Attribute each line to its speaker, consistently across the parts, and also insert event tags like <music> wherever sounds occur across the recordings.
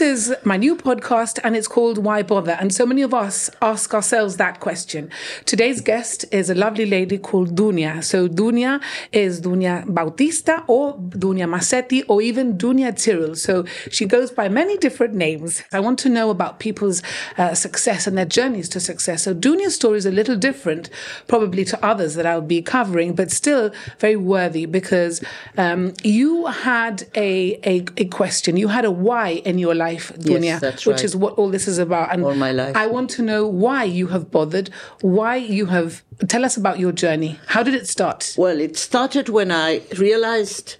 Speaker 1: this is my new podcast and it's called Why Bother? And so many of us ask ourselves that question. Today's guest is a lovely lady called Dunia. So Dunia is Dunia Bautista or Dunia Massetti or even Dunia Tyrrell. So she goes by many different names. I want to know about people's uh, success and their journeys to success. So Dunia's story is a little different, probably to others that I'll be covering, but still very worthy because um, you had a, a, a question. You had a why in your life, Dunia,
Speaker 2: Yes, that's
Speaker 1: which
Speaker 2: right.
Speaker 1: is what all this is about. And
Speaker 2: All my life.
Speaker 1: I want to know why you have bothered, why you have. Tell us about your journey. How did it start?
Speaker 2: Well, it started when I realized,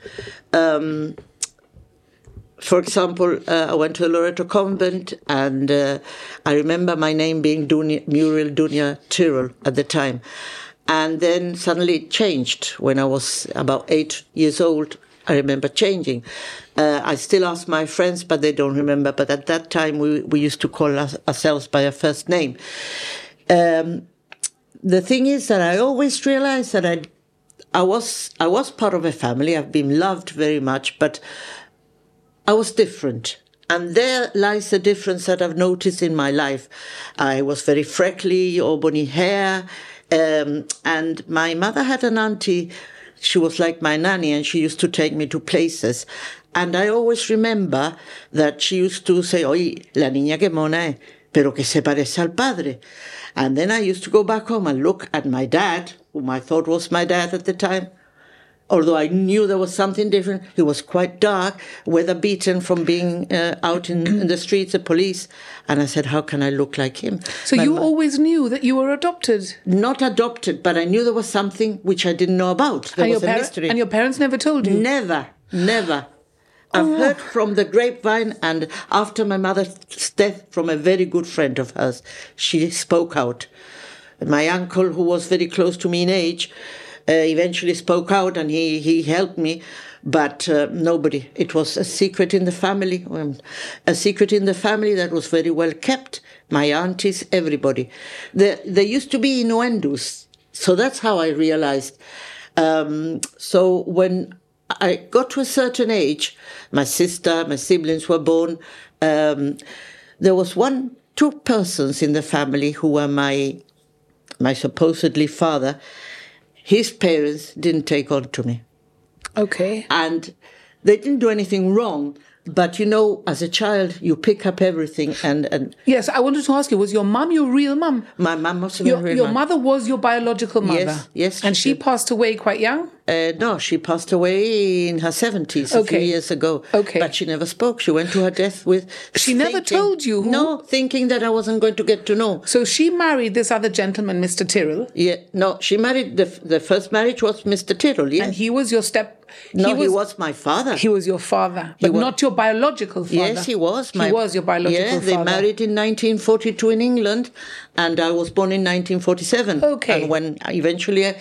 Speaker 2: um, for example, uh, I went to a Loreto convent, and uh, I remember my name being Dunia, Muriel Dunia Tyrrell at the time. And then suddenly it changed when I was about eight years old. I remember changing. Uh, I still ask my friends, but they don't remember. But at that time, we, we used to call us, ourselves by our first name. Um, the thing is that I always realized that I, I was I was part of a family. I've been loved very much, but I was different. And there lies the difference that I've noticed in my life. I was very freckly, auburny hair, um, and my mother had an auntie. She was like my nanny, and she used to take me to places. And I always remember that she used to say, Oye, la niña que mona es, pero que se parece al padre. And then I used to go back home and look at my dad, whom I thought was my dad at the time. Although I knew there was something different, he was quite dark, weather beaten from being uh, out in, in the streets, the police. And I said, How can I look like him?
Speaker 1: So
Speaker 2: My
Speaker 1: you always knew that you were adopted,
Speaker 2: not adopted, but I knew there was something which I didn't know about. There
Speaker 1: and your,
Speaker 2: was a
Speaker 1: par-
Speaker 2: mystery.
Speaker 1: and your parents never told you.
Speaker 2: Never, never. I've heard from the grapevine, and after my mother's death, from a very good friend of hers, she spoke out. My uncle, who was very close to me in age, eventually spoke out, and he he helped me. But uh, nobody. It was a secret in the family, um, a secret in the family that was very well kept. My aunties, everybody. There, there used to be innuendos, so that's how I realized. Um, so when I got to a certain age, my sister, my siblings were born. Um, there was one, two persons in the family who were my, my supposedly father. His parents didn't take on to me,
Speaker 1: Okay.
Speaker 2: and they didn't do anything wrong. But you know, as a child, you pick up everything, and and
Speaker 1: Yes, I wanted to ask you: Was your mum your real mum?
Speaker 2: my mum have been
Speaker 1: Your,
Speaker 2: really
Speaker 1: your mother was your biological mother.
Speaker 2: Yes, yes,
Speaker 1: And
Speaker 2: she
Speaker 1: she passed away quite young.
Speaker 2: Uh, no, she passed away in her seventies a few
Speaker 1: Okay.
Speaker 2: years ago.
Speaker 1: Okay.
Speaker 2: but she never spoke. She went to her death with.
Speaker 1: She never told you who-
Speaker 2: No, thinking that I wasn't going to get to know.
Speaker 1: So she married this other gentleman, Mr. Tyrrell,
Speaker 2: Yeah, no, she married. The the first marriage was Mr. Tyrrell. Yes,
Speaker 1: and he was your step.
Speaker 2: No, he was, my father.
Speaker 1: He was your father, but
Speaker 2: wa-
Speaker 1: not your biological father.
Speaker 2: Yes, he was.
Speaker 1: he was your biological
Speaker 2: Yeah,
Speaker 1: father.
Speaker 2: they married in 1942 in England, and I was born in 1947.
Speaker 1: Okay.
Speaker 2: And when eventually,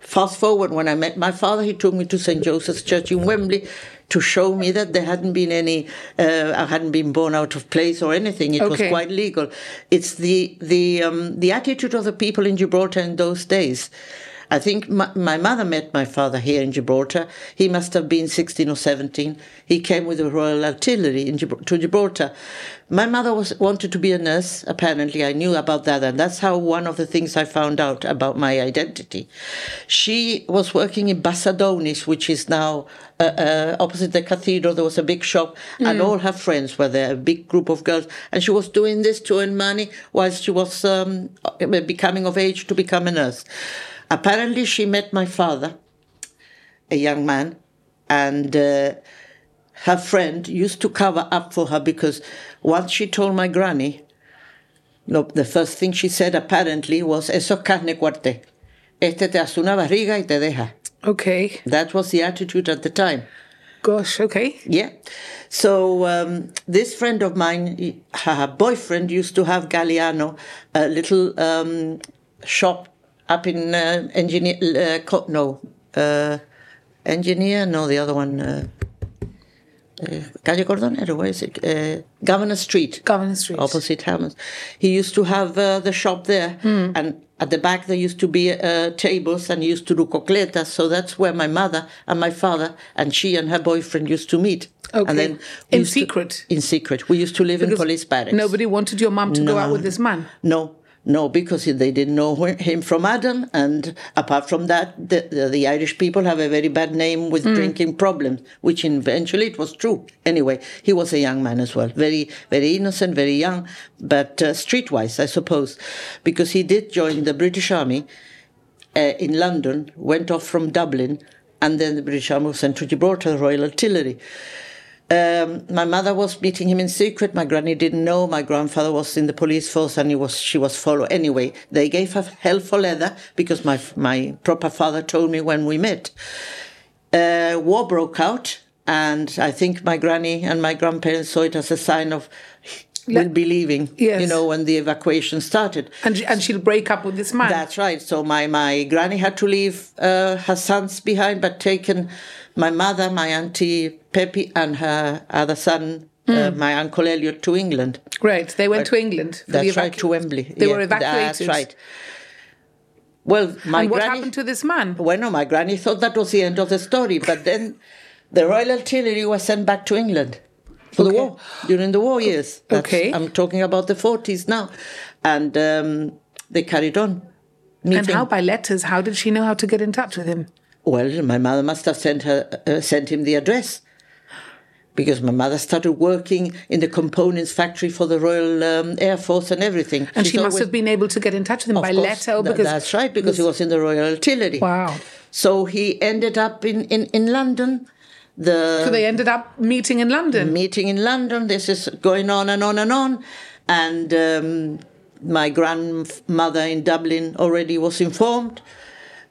Speaker 2: fast forward, when I met my father, he took me to St Joseph's Church in Wembley to show me that there hadn't been any, uh, I hadn't been born out of place or anything. It
Speaker 1: Okay.
Speaker 2: was quite legal. It's the the um, the attitude of the people in Gibraltar in those days. I think my, my mother met my father here in Gibraltar. He must have been 16 or 17. He came with the Royal Artillery Gibr- to Gibraltar. My mother was wanted to be a nurse, apparently. I knew about that, and that's how one of the things I found out about my identity. She was working in Bassadonis, which is now uh, uh, opposite the cathedral. There was a big shop, and all her friends were there, a big group of girls. And she was doing this to earn money whilst she was um, becoming of age to become a nurse. Apparently, she met my father, a young man, and uh, her friend used to cover up for her because once she told my granny, no, the first thing she said apparently was, Eso es carne cuarte. Este te hace una barriga y te deja.
Speaker 1: Okay.
Speaker 2: That was the attitude at the time.
Speaker 1: Gosh. Okay.
Speaker 2: Yeah. So um, this friend of mine, her boyfriend used to have Galliano, a little um, shop up in uh, engineer. Uh, Co- no, uh, engineer. No, the other one. Uh, uh, Calle Cordonero, where is it? Uh, Governor Street.
Speaker 1: Governor Street.
Speaker 2: Opposite Hammond's. He used to have uh, the shop there,
Speaker 1: Hmm.
Speaker 2: and at the back there used to be uh, tables, and he used to do cocletas. So that's where my mother and my father and she and her boyfriend used to meet.
Speaker 1: Okay.
Speaker 2: And then
Speaker 1: In
Speaker 2: used to-
Speaker 1: secret?
Speaker 2: in secret. We used to live in police barracks.
Speaker 1: Nobody wanted your mom to go out with this man.
Speaker 2: No, no, because they didn't know him from Adam, and apart from that, the, the, the Irish people have a very bad name with drinking problems, which eventually it was true. Anyway, he was a young man as well, very, very innocent, very young, but uh, streetwise, I suppose, because he did join the British Army uh, in London, went off from Dublin, and then the British Army was sent to Gibraltar, the Royal Artillery. Um, my mother was meeting him in secret. My granny didn't know. My grandfather was in the police force, and he was she was followed. Anyway, they gave her hell for leather because my my proper father told me when we met. Uh, war broke out, and I think my granny and my grandparents saw it as a sign of we'll be leaving.
Speaker 1: Yes.
Speaker 2: You know, when the evacuation started.
Speaker 1: And, and she'll break up with this man.
Speaker 2: That's right. So my, my granny had to leave uh, her sons behind, but taken my mother, my auntie Peppy, and her other son, uh,
Speaker 1: Hmm.
Speaker 2: my uncle Elliot, to England.
Speaker 1: Great. They went to England.
Speaker 2: That's right, to Wembley.
Speaker 1: They
Speaker 2: Yeah,
Speaker 1: were evacuated.
Speaker 2: That's right. Well, my
Speaker 1: and what
Speaker 2: granny.
Speaker 1: happened to this man?
Speaker 2: well, no, my granny thought that was the end of the story, but then the Royal Artillery was sent back to England for the war during the war years. That's-
Speaker 1: Okay.
Speaker 2: I'm talking about the 40s now, and um, they carried on.
Speaker 1: And how by letters? How did she know how to get in touch with him?
Speaker 2: Well, my mother must have sent her uh, sent him the address because my mother started working in the components factory for the Royal um, Air Force and everything.
Speaker 1: And
Speaker 2: She's
Speaker 1: she must
Speaker 2: always-
Speaker 1: have been able to get in touch with him by
Speaker 2: course,
Speaker 1: letter, because
Speaker 2: that's right because he was in the Royal Artillery.
Speaker 1: Wow.
Speaker 2: So he ended up in in, in London. The
Speaker 1: So they ended up meeting in London.
Speaker 2: meeting in London. This is going on and on and on. And um, my grandmother in Dublin already was informed.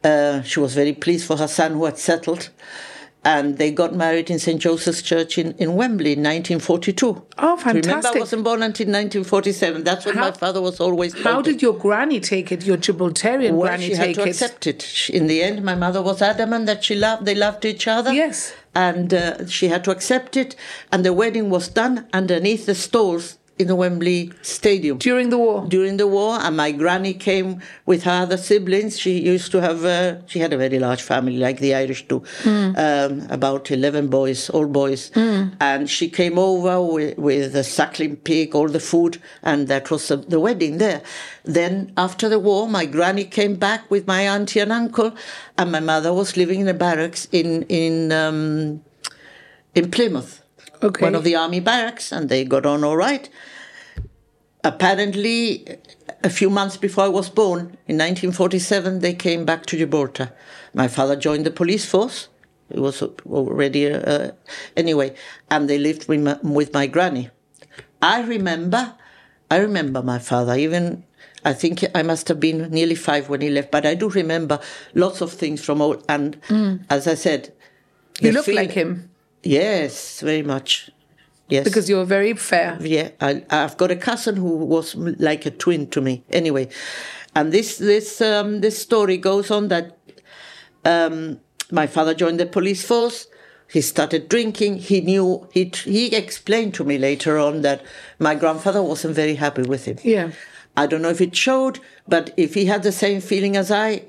Speaker 2: Uh, she was very pleased for her son who had settled. And they got married in St. Joseph's Church in, in Wembley in 1942.
Speaker 1: Oh,
Speaker 2: Remember, I wasn't born until 1947. That's when
Speaker 1: How-
Speaker 2: my father was always.
Speaker 1: How did your granny take it? Your Gibraltarian
Speaker 2: well,
Speaker 1: granny
Speaker 2: she had to
Speaker 1: it?
Speaker 2: accept it. She- In the end, my mother was adamant that she loved. They loved each other.
Speaker 1: Yes.
Speaker 2: and uh, she had to accept it. And the wedding was done underneath the stalls in the Wembley Stadium
Speaker 1: During the war.
Speaker 2: during the war. And my granny came with her other siblings. She used to have. Uh, she had a very large family, like the Irish do, um, about eleven boys, all boys. And she came over with, with a suckling pig, all the food, and that was uh, the wedding there. Then after the war, my granny came back with my auntie and uncle, and my mother was living in the barracks in in um, in Plymouth
Speaker 1: Okay.
Speaker 2: one of the army barracks, and they got on all right. Apparently, a few months before I was born, in 1947, they came back to Gibraltar. My father joined the police force. He was already, uh, anyway, and they lived with my, with my granny. I remember, I remember my father, even I think I must have been nearly five when he left, but I do remember lots of things from old, and as I said,
Speaker 1: you look
Speaker 2: feel-
Speaker 1: like him
Speaker 2: Yes, very much. Yes.
Speaker 1: because you're very fair.
Speaker 2: yeah, I, I've got a cousin who was like a twin to me. Anyway, and this this um, this story goes on that um, my father joined the police force. He started drinking. He knew he he explained to me later on that my grandfather wasn't very happy with him.
Speaker 1: Yeah.
Speaker 2: I don't know if it showed, but if he had the same feeling as I,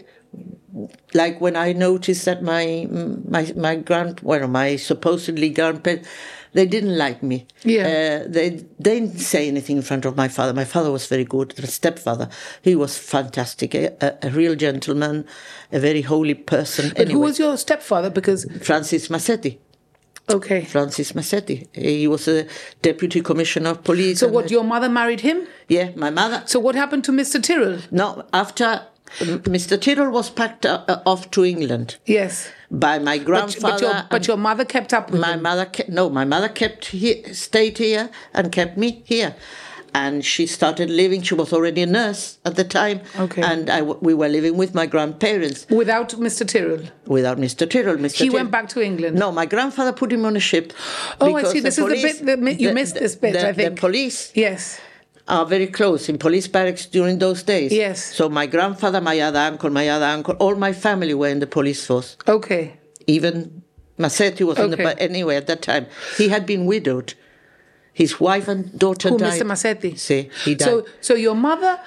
Speaker 2: like when I noticed that my my my grand well my supposedly grandparents they didn't like me.
Speaker 1: Yeah.
Speaker 2: Uh, they they didn't say anything in front of my father. My father was very good. The stepfather, he was fantastic, a, a, a real gentleman, a very holy person.
Speaker 1: But who was your stepfather? Because
Speaker 2: Francis Massetti?
Speaker 1: okay.
Speaker 2: Francis Massetti. He was a deputy commissioner of police.
Speaker 1: So what? Your mother married him.
Speaker 2: yeah, my mother.
Speaker 1: So what happened to Mr. Tyrrell?
Speaker 2: No, after Mr. Tyrrell was packed uh, uh, off to England
Speaker 1: Yes.
Speaker 2: by my
Speaker 1: But,
Speaker 2: grandfather.
Speaker 1: but, your, but your mother kept up with
Speaker 2: my
Speaker 1: him.
Speaker 2: mother, kept, no, my mother kept he, stayed here and kept me here. And she started living. She was already a nurse at the time,
Speaker 1: Okay.
Speaker 2: and I w we were living with my grandparents
Speaker 1: Without Mr. Tyrrell.
Speaker 2: without Mr. Tyrrell. Mr.
Speaker 1: He
Speaker 2: Tyrrell-
Speaker 1: went back to England.
Speaker 2: No, my grandfather put him on a ship.
Speaker 1: Oh, I see. This is the bit that mi- you missed this bit,
Speaker 2: the-
Speaker 1: I think.
Speaker 2: The police
Speaker 1: Yes.
Speaker 2: Are very close in police barracks during those days.
Speaker 1: Yes.
Speaker 2: So my grandfather, my other uncle, my other uncle, all my family were in the police force.
Speaker 1: Okay.
Speaker 2: Even Massetti was in the
Speaker 1: Okay.
Speaker 2: but anyway at that time. He had been widowed. His wife and daughter
Speaker 1: Who,
Speaker 2: died.
Speaker 1: Mr. Massetti?
Speaker 2: See, he died.
Speaker 1: So, so your mother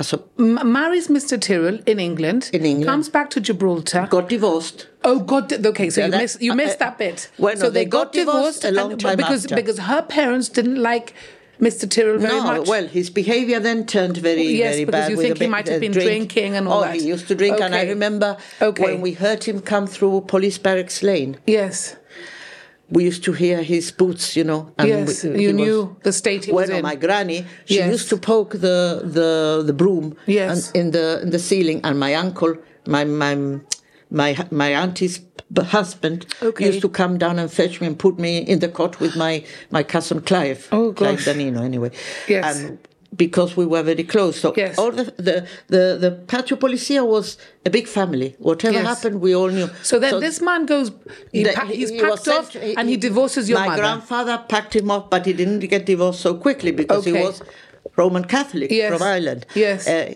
Speaker 2: So,
Speaker 1: m- marries Mr. Tyrrell in England.
Speaker 2: In England.
Speaker 1: Comes back to Gibraltar.
Speaker 2: got divorced.
Speaker 1: Oh God! Okay, so
Speaker 2: Yeah,
Speaker 1: you missed you missed
Speaker 2: uh,
Speaker 1: that bit.
Speaker 2: well, no,
Speaker 1: so
Speaker 2: they got divorced a long
Speaker 1: and-
Speaker 2: time
Speaker 1: because
Speaker 2: after.
Speaker 1: because her parents didn't like Mr. Tyrrell very
Speaker 2: no,
Speaker 1: much.
Speaker 2: well, his behavior then turned very,
Speaker 1: Yes,
Speaker 2: very
Speaker 1: because
Speaker 2: bad.
Speaker 1: you think he might have
Speaker 2: uh,
Speaker 1: been
Speaker 2: drink.
Speaker 1: drinking and all
Speaker 2: oh,
Speaker 1: that.
Speaker 2: he used to drink, and I remember
Speaker 1: Okay.
Speaker 2: when we heard him come through Police Barracks Lane,
Speaker 1: yes,
Speaker 2: we used to hear his boots, you know. And
Speaker 1: yes,
Speaker 2: we-
Speaker 1: you
Speaker 2: was-
Speaker 1: knew the state he was
Speaker 2: Well,
Speaker 1: in.
Speaker 2: my granny, she
Speaker 1: Yes.
Speaker 2: used to poke the the the broom
Speaker 1: Yes.
Speaker 2: in the in the ceiling, and my uncle, my my my my auntie's husband
Speaker 1: Okay.
Speaker 2: used to come down and fetch me and put me in the cot with my my cousin Clive,
Speaker 1: Oh,
Speaker 2: Clive. Danino, anyway.
Speaker 1: Yes.
Speaker 2: And because we were very close, so
Speaker 1: Yes.
Speaker 2: all the the the, the patio policia was a big family. Whatever
Speaker 1: Yes.
Speaker 2: happened, we all knew.
Speaker 1: so then this man goes. He
Speaker 2: the-
Speaker 1: pa- he's
Speaker 2: he
Speaker 1: packed off
Speaker 2: sent-
Speaker 1: and he divorces your
Speaker 2: my
Speaker 1: mother.
Speaker 2: grandfather packed him off, but he didn't get divorced so quickly because
Speaker 1: Okay.
Speaker 2: he was Roman Catholic
Speaker 1: Yes.
Speaker 2: from Ireland.
Speaker 1: Yes.
Speaker 2: Uh,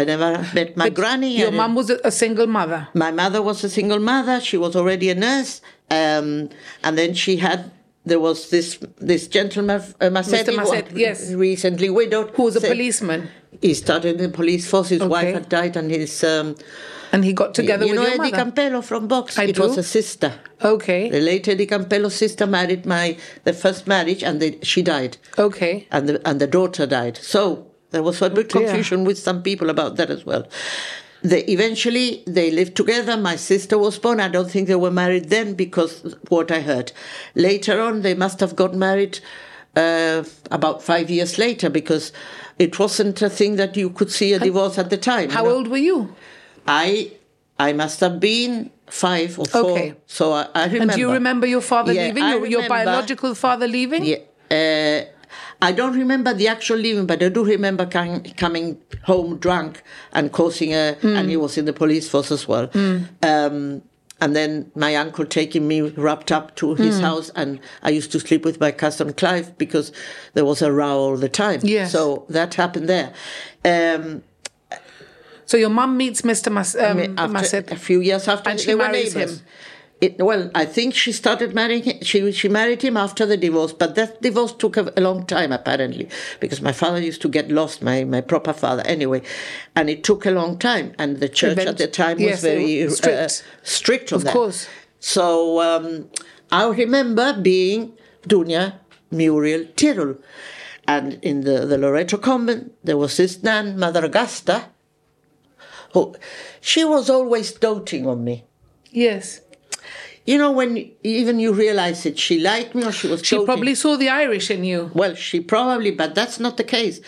Speaker 2: I never met my
Speaker 1: But
Speaker 2: granny.
Speaker 1: Your
Speaker 2: I
Speaker 1: mum was a, single mother.
Speaker 2: my mother was a single mother. She was already a nurse, um, and then she had. There was this this gentleman, uh, Massetti, who
Speaker 1: Massetti,
Speaker 2: had
Speaker 1: yes.
Speaker 2: recently widowed,
Speaker 1: Who was a
Speaker 2: Said-
Speaker 1: policeman,
Speaker 2: He started in the police force. His wife had died, and his um,
Speaker 1: and he got together
Speaker 2: you
Speaker 1: with
Speaker 2: know Eddie
Speaker 1: mother.
Speaker 2: Campello from Box.
Speaker 1: I
Speaker 2: it
Speaker 1: do.
Speaker 2: was a sister.
Speaker 1: Okay,
Speaker 2: The late Eddie Campello's sister married my the first marriage, and they, she died,
Speaker 1: okay.
Speaker 2: and the and the daughter died. So there was a bit
Speaker 1: dear.
Speaker 2: confusion with some people about that as well. They eventually they lived together. My sister was born. I don't think they were married then because what I heard. Later on, they must have got married uh, about five years later because it wasn't a thing that you could see a divorce at the time. you
Speaker 1: How
Speaker 2: know.
Speaker 1: old were you?
Speaker 2: I I must have been five or four.
Speaker 1: Okay.
Speaker 2: So I, I remember.
Speaker 1: And do you remember your father
Speaker 2: Yeah,
Speaker 1: leaving? Your, your biological father leaving?
Speaker 2: Yeah. I don't remember the actual leaving, but I do remember com- coming home drunk and causing a,
Speaker 1: Hmm.
Speaker 2: and he was in the police force as well. Um, and then my uncle taking me wrapped up to his
Speaker 1: Hmm.
Speaker 2: house, and I used to sleep with my cousin Clive because there was a row all the time.
Speaker 1: Yes.
Speaker 2: So that happened there. Um,
Speaker 1: So your mum meets Mr. Mas- um,
Speaker 2: after, a few years after
Speaker 1: And she
Speaker 2: they were
Speaker 1: marries him.
Speaker 2: It, well, I think she started marrying. She she married him after the divorce, but that divorce took a, a long time apparently because my father used to get lost, my my proper father anyway, and it took a long time. And the church at the time
Speaker 1: yes,
Speaker 2: was very
Speaker 1: they strict.
Speaker 2: uh, strict on
Speaker 1: Of
Speaker 2: that.
Speaker 1: course.
Speaker 2: So um, I remember being Dunia Muriel Tyrrell. And in the, the Loreto convent, there was this nun, Mother Augusta, who she was always doting on me.
Speaker 1: Yes.
Speaker 2: You know, when even you realize it, she liked me or she was
Speaker 1: She
Speaker 2: doting.
Speaker 1: probably saw the Irish in you.
Speaker 2: Well, she probably, but that's not the case.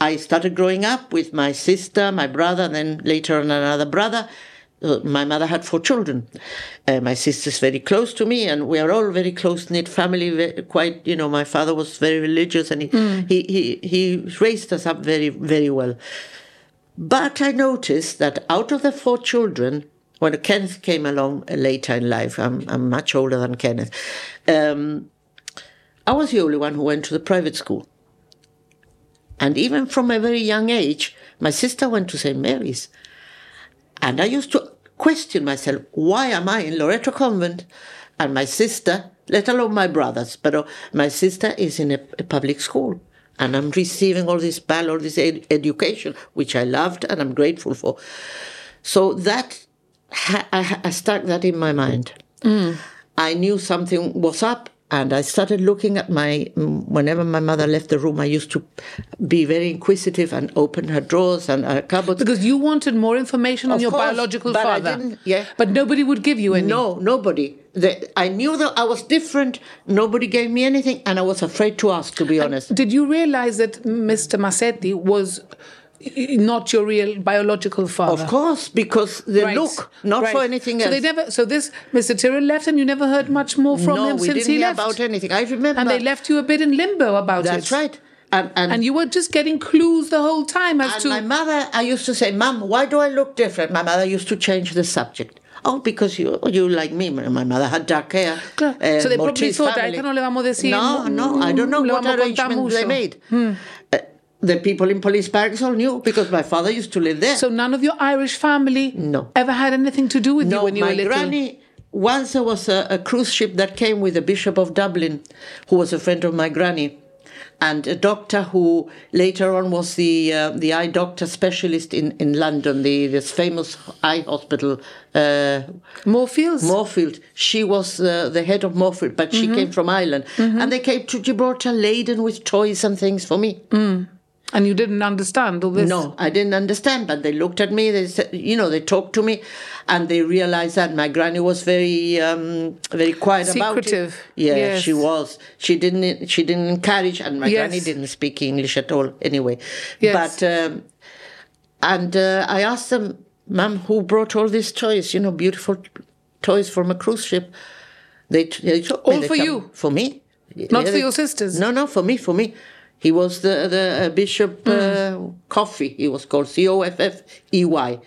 Speaker 2: I started growing up with my sister, my brother, and then later on another brother. Uh, my mother had four children. Uh, my sister's very close to me, and we are all very close knit family. Quite, you know, my father was very religious, and he, he, he he raised us up very very well. But I noticed that out of the four children, when Kenneth came along later in life, I'm, I'm much older than Kenneth, um, I was the only one who went to the private school. And even from a very young age, my sister went to St. Mary's. And I used to question myself, why am I in Loreto Convent and my sister, let alone my brothers, but uh, my sister is in a, a public school. And I'm receiving all this ball, all this ed- education, which I loved and I'm grateful for. So that, ha- I, I stuck that in my mind. I knew something was up, and I started looking at my. mm, Whenever my mother left the room, I used to be very inquisitive and open her drawers and her cupboards.
Speaker 1: Because you wanted more information on your
Speaker 2: course,
Speaker 1: biological
Speaker 2: but I
Speaker 1: father.
Speaker 2: didn't- yeah.
Speaker 1: But nobody would give you any.
Speaker 2: No, nobody. The, I knew that I was different. Nobody gave me anything, and I was afraid to ask. To be honest,
Speaker 1: Did you realize that Mr. Massetti was not your real biological father?
Speaker 2: of course, because the
Speaker 1: Right,
Speaker 2: look, not for
Speaker 1: right.
Speaker 2: anything
Speaker 1: so
Speaker 2: else.
Speaker 1: They never, so this Mr. Tyrrell left, and you never heard much more from
Speaker 2: no,
Speaker 1: him
Speaker 2: we
Speaker 1: since
Speaker 2: didn't
Speaker 1: he
Speaker 2: hear
Speaker 1: left.
Speaker 2: about anything. I remember,
Speaker 1: and they left you a bit in limbo about
Speaker 2: That's
Speaker 1: it.
Speaker 2: That's right. And, and,
Speaker 1: And you were just getting clues the whole time as
Speaker 2: And
Speaker 1: to
Speaker 2: my mother, I used to say, Mom, why do I look different? My mother used to change the subject. Oh, because you you like me. My mother had dark hair.
Speaker 1: Claro.
Speaker 2: eh,
Speaker 1: So they probably thought,
Speaker 2: family.
Speaker 1: "A esta no le vamos a decir,
Speaker 2: No, no, I don't know what
Speaker 1: vamos a contar
Speaker 2: arrangements they
Speaker 1: mucho."
Speaker 2: made. Uh, the people in police barracks all knew because my father used to live there.
Speaker 1: So none of your Irish family
Speaker 2: No.
Speaker 1: ever had anything to do with you
Speaker 2: no,
Speaker 1: when you were little.
Speaker 2: granny once there was a, a cruise ship that came with the Bishop of Dublin, who was a friend of my granny, and a doctor who later on was the uh, the eye doctor specialist in, in London, the this famous eye hospital, uh,
Speaker 1: Moorfields?
Speaker 2: Moorfield. She was uh, the head of Moorfield, but she came from Ireland, and they came to Gibraltar laden with toys and things for me.
Speaker 1: And you didn't understand all this?
Speaker 2: No, I didn't understand, but they looked at me. They said, you know, they talked to me, and they realized that my granny was very, um, very quiet about it.
Speaker 1: Secretive.
Speaker 2: Yeah,
Speaker 1: Yes.
Speaker 2: she was. She didn't. She didn't encourage, and my
Speaker 1: Yes.
Speaker 2: granny didn't speak English at all. Anyway,
Speaker 1: Yes.
Speaker 2: but um, and uh, I asked them, "Mom, who brought all these toys? You know, beautiful toys from a cruise ship." They, they told me
Speaker 1: All
Speaker 2: they
Speaker 1: for you?
Speaker 2: for me,
Speaker 1: Not
Speaker 2: Yeah,
Speaker 1: for your sisters?
Speaker 2: No, no, for me, for me. He was the the uh, Bishop uh, Coffey. He was called C O F F E Y.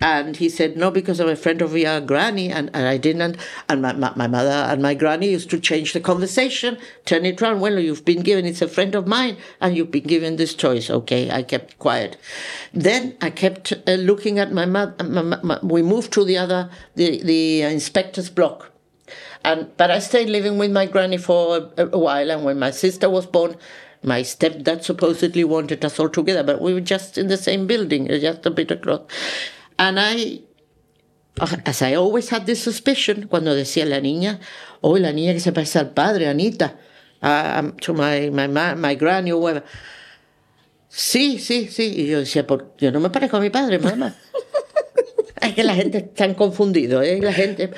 Speaker 2: And he said, no, because I'm a friend of your granny. And, and I didn't. And my, my, my mother and my granny used to change the conversation, turn it around. Well, you've been given, it's a friend of mine, and you've been given this choice. Okay, I kept quiet. Then I kept uh, looking at my mother. We moved to the other, the, the inspector's block. And, but I stayed living with my granny for a, a while. And when my sister was born, my stepdad supposedly wanted us all together, but we were just in the same building, just a bit across. And I, as I always had this suspicion, cuando decía la niña, oh, la niña que se parece al padre, Anita, uh, um, to my, my, my granny or whatever. Sí, sí, sí. Y yo decía, "Por- yo no me parezco a mi padre, mamá. <laughs> es que la gente está confundido, ¿eh? La gente,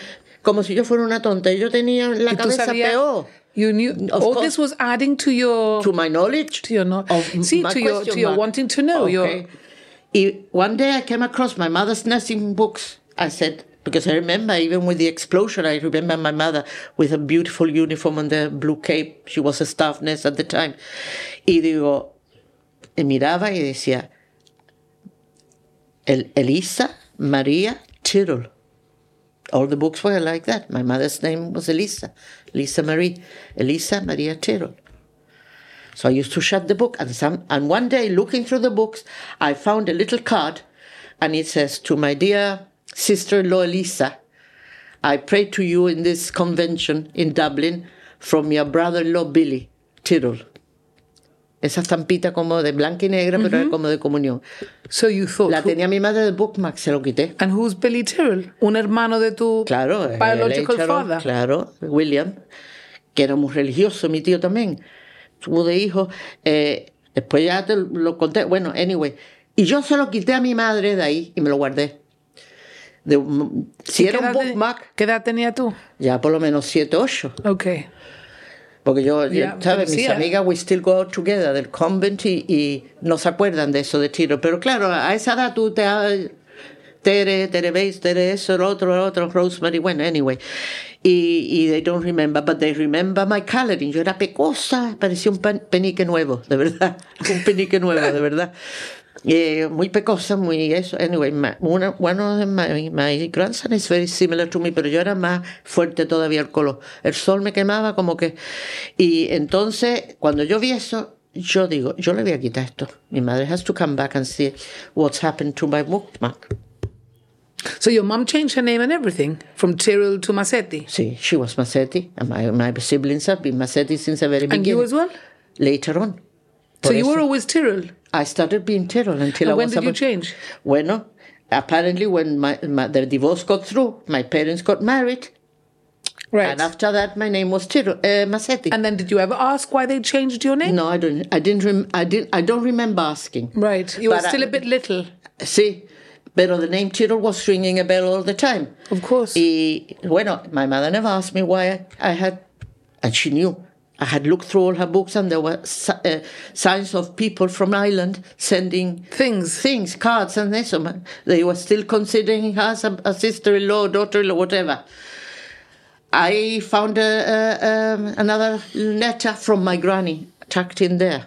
Speaker 2: como si yo fuera una tonta. Y yo tenía la cabeza
Speaker 1: sabías-
Speaker 2: peor.
Speaker 1: You knew
Speaker 2: Of
Speaker 1: all
Speaker 2: course.
Speaker 1: this was adding to your
Speaker 2: To my knowledge.
Speaker 1: to your know.
Speaker 2: of
Speaker 1: oh,
Speaker 2: See,
Speaker 1: to your to your
Speaker 2: mark.
Speaker 1: wanting to know. Your
Speaker 2: Okay. Y one day I came across my mother's nursing books. I said, because I remember even with the explosion, I remember my mother with a beautiful uniform and the blue cape. She was a staff nurse at the time. Y digo, y miraba y decía, El- Elisa Maria Tyrrell. All the books were like that. My mother's name was Elisa, Lisa Marie, Elisa Maria Tyrrell. So I used to shut the book, and some, and one day, looking through the books, I found a little card, and it says, "To my dear sister-in-law Elisa, I pray to you in this convention in Dublin from your brother-in-law Billy Tyrrell." Esa estampita como de blanca y negra, pero era como de comunión.
Speaker 1: so you thought.
Speaker 2: La tenía mi madre de bookmark, se lo quité.
Speaker 1: and who's Billy Tyrrell? Un hermano de tu
Speaker 2: Claro,
Speaker 1: biological
Speaker 2: H.R.,
Speaker 1: father.
Speaker 2: Claro, William, que era muy religioso, mi tío también. Tuvo de hijo. eh, después ya te lo conté. Bueno, anyway. Y yo se lo quité a mi madre de ahí y me lo guardé. De, si
Speaker 1: ¿Y
Speaker 2: era un bookmark,
Speaker 1: ¿Qué edad tenía tú?
Speaker 2: ya por lo menos 7, 8.
Speaker 1: Okay.
Speaker 2: Porque yo, ¿sabes? Mis amigas, we still go out together del convent y, y no se acuerdan de eso de tiro. Pero claro, a esa edad tú te. Tere, Tere Bates, Tere eso, el otro, el otro, Rosemary, bueno, anyway. Y, y they don't remember, but they remember my coloring. Yo era pecosa, parecía un pan- penique nuevo, de verdad. <laughs> Un penique nuevo, de verdad. Eh, muy pecosa, muy eso. Anyway, my, una, one of my, my grandson is very similar to me, pero yo era más fuerte todavía el color. El sol me quemaba como que... Y entonces, cuando yo vi eso, yo digo, yo le voy a quitar esto. Mi madre has to come back and see what's happened to my bookmark.
Speaker 1: So your mom changed her name and everything from Tyrrell to Massetti.
Speaker 2: See, she was Massetti, and my, my siblings have been Massetti since the very
Speaker 1: And
Speaker 2: beginning.
Speaker 1: you as well?
Speaker 2: Later on.
Speaker 1: So you were always Tyrrell.
Speaker 2: I started being Tyrrell until I
Speaker 1: And when
Speaker 2: was
Speaker 1: did you
Speaker 2: about-
Speaker 1: change?
Speaker 2: Bueno, apparently when my, my the divorce got through, my parents got married,
Speaker 1: Right.
Speaker 2: and after that, my name was Tyrrell, uh, Massetti.
Speaker 1: And then did you ever ask why they changed your name?
Speaker 2: no, I don't. I didn't. Rem, I didn't. I don't remember asking.
Speaker 1: Right. You were
Speaker 2: But I-
Speaker 1: still a bit little.
Speaker 2: Sí, pero the name Tyrrell was ringing a bell all the time.
Speaker 1: Of course.
Speaker 2: Y bueno, my mother never asked me why I had, and she knew. I had looked through all her books, and there were uh, signs of people from Ireland sending
Speaker 1: Things.
Speaker 2: things, cards, and this. They were still considering her as a, a sister-in-law, daughter-in-law, whatever. I found a, a, um, another letter from my granny tucked in there.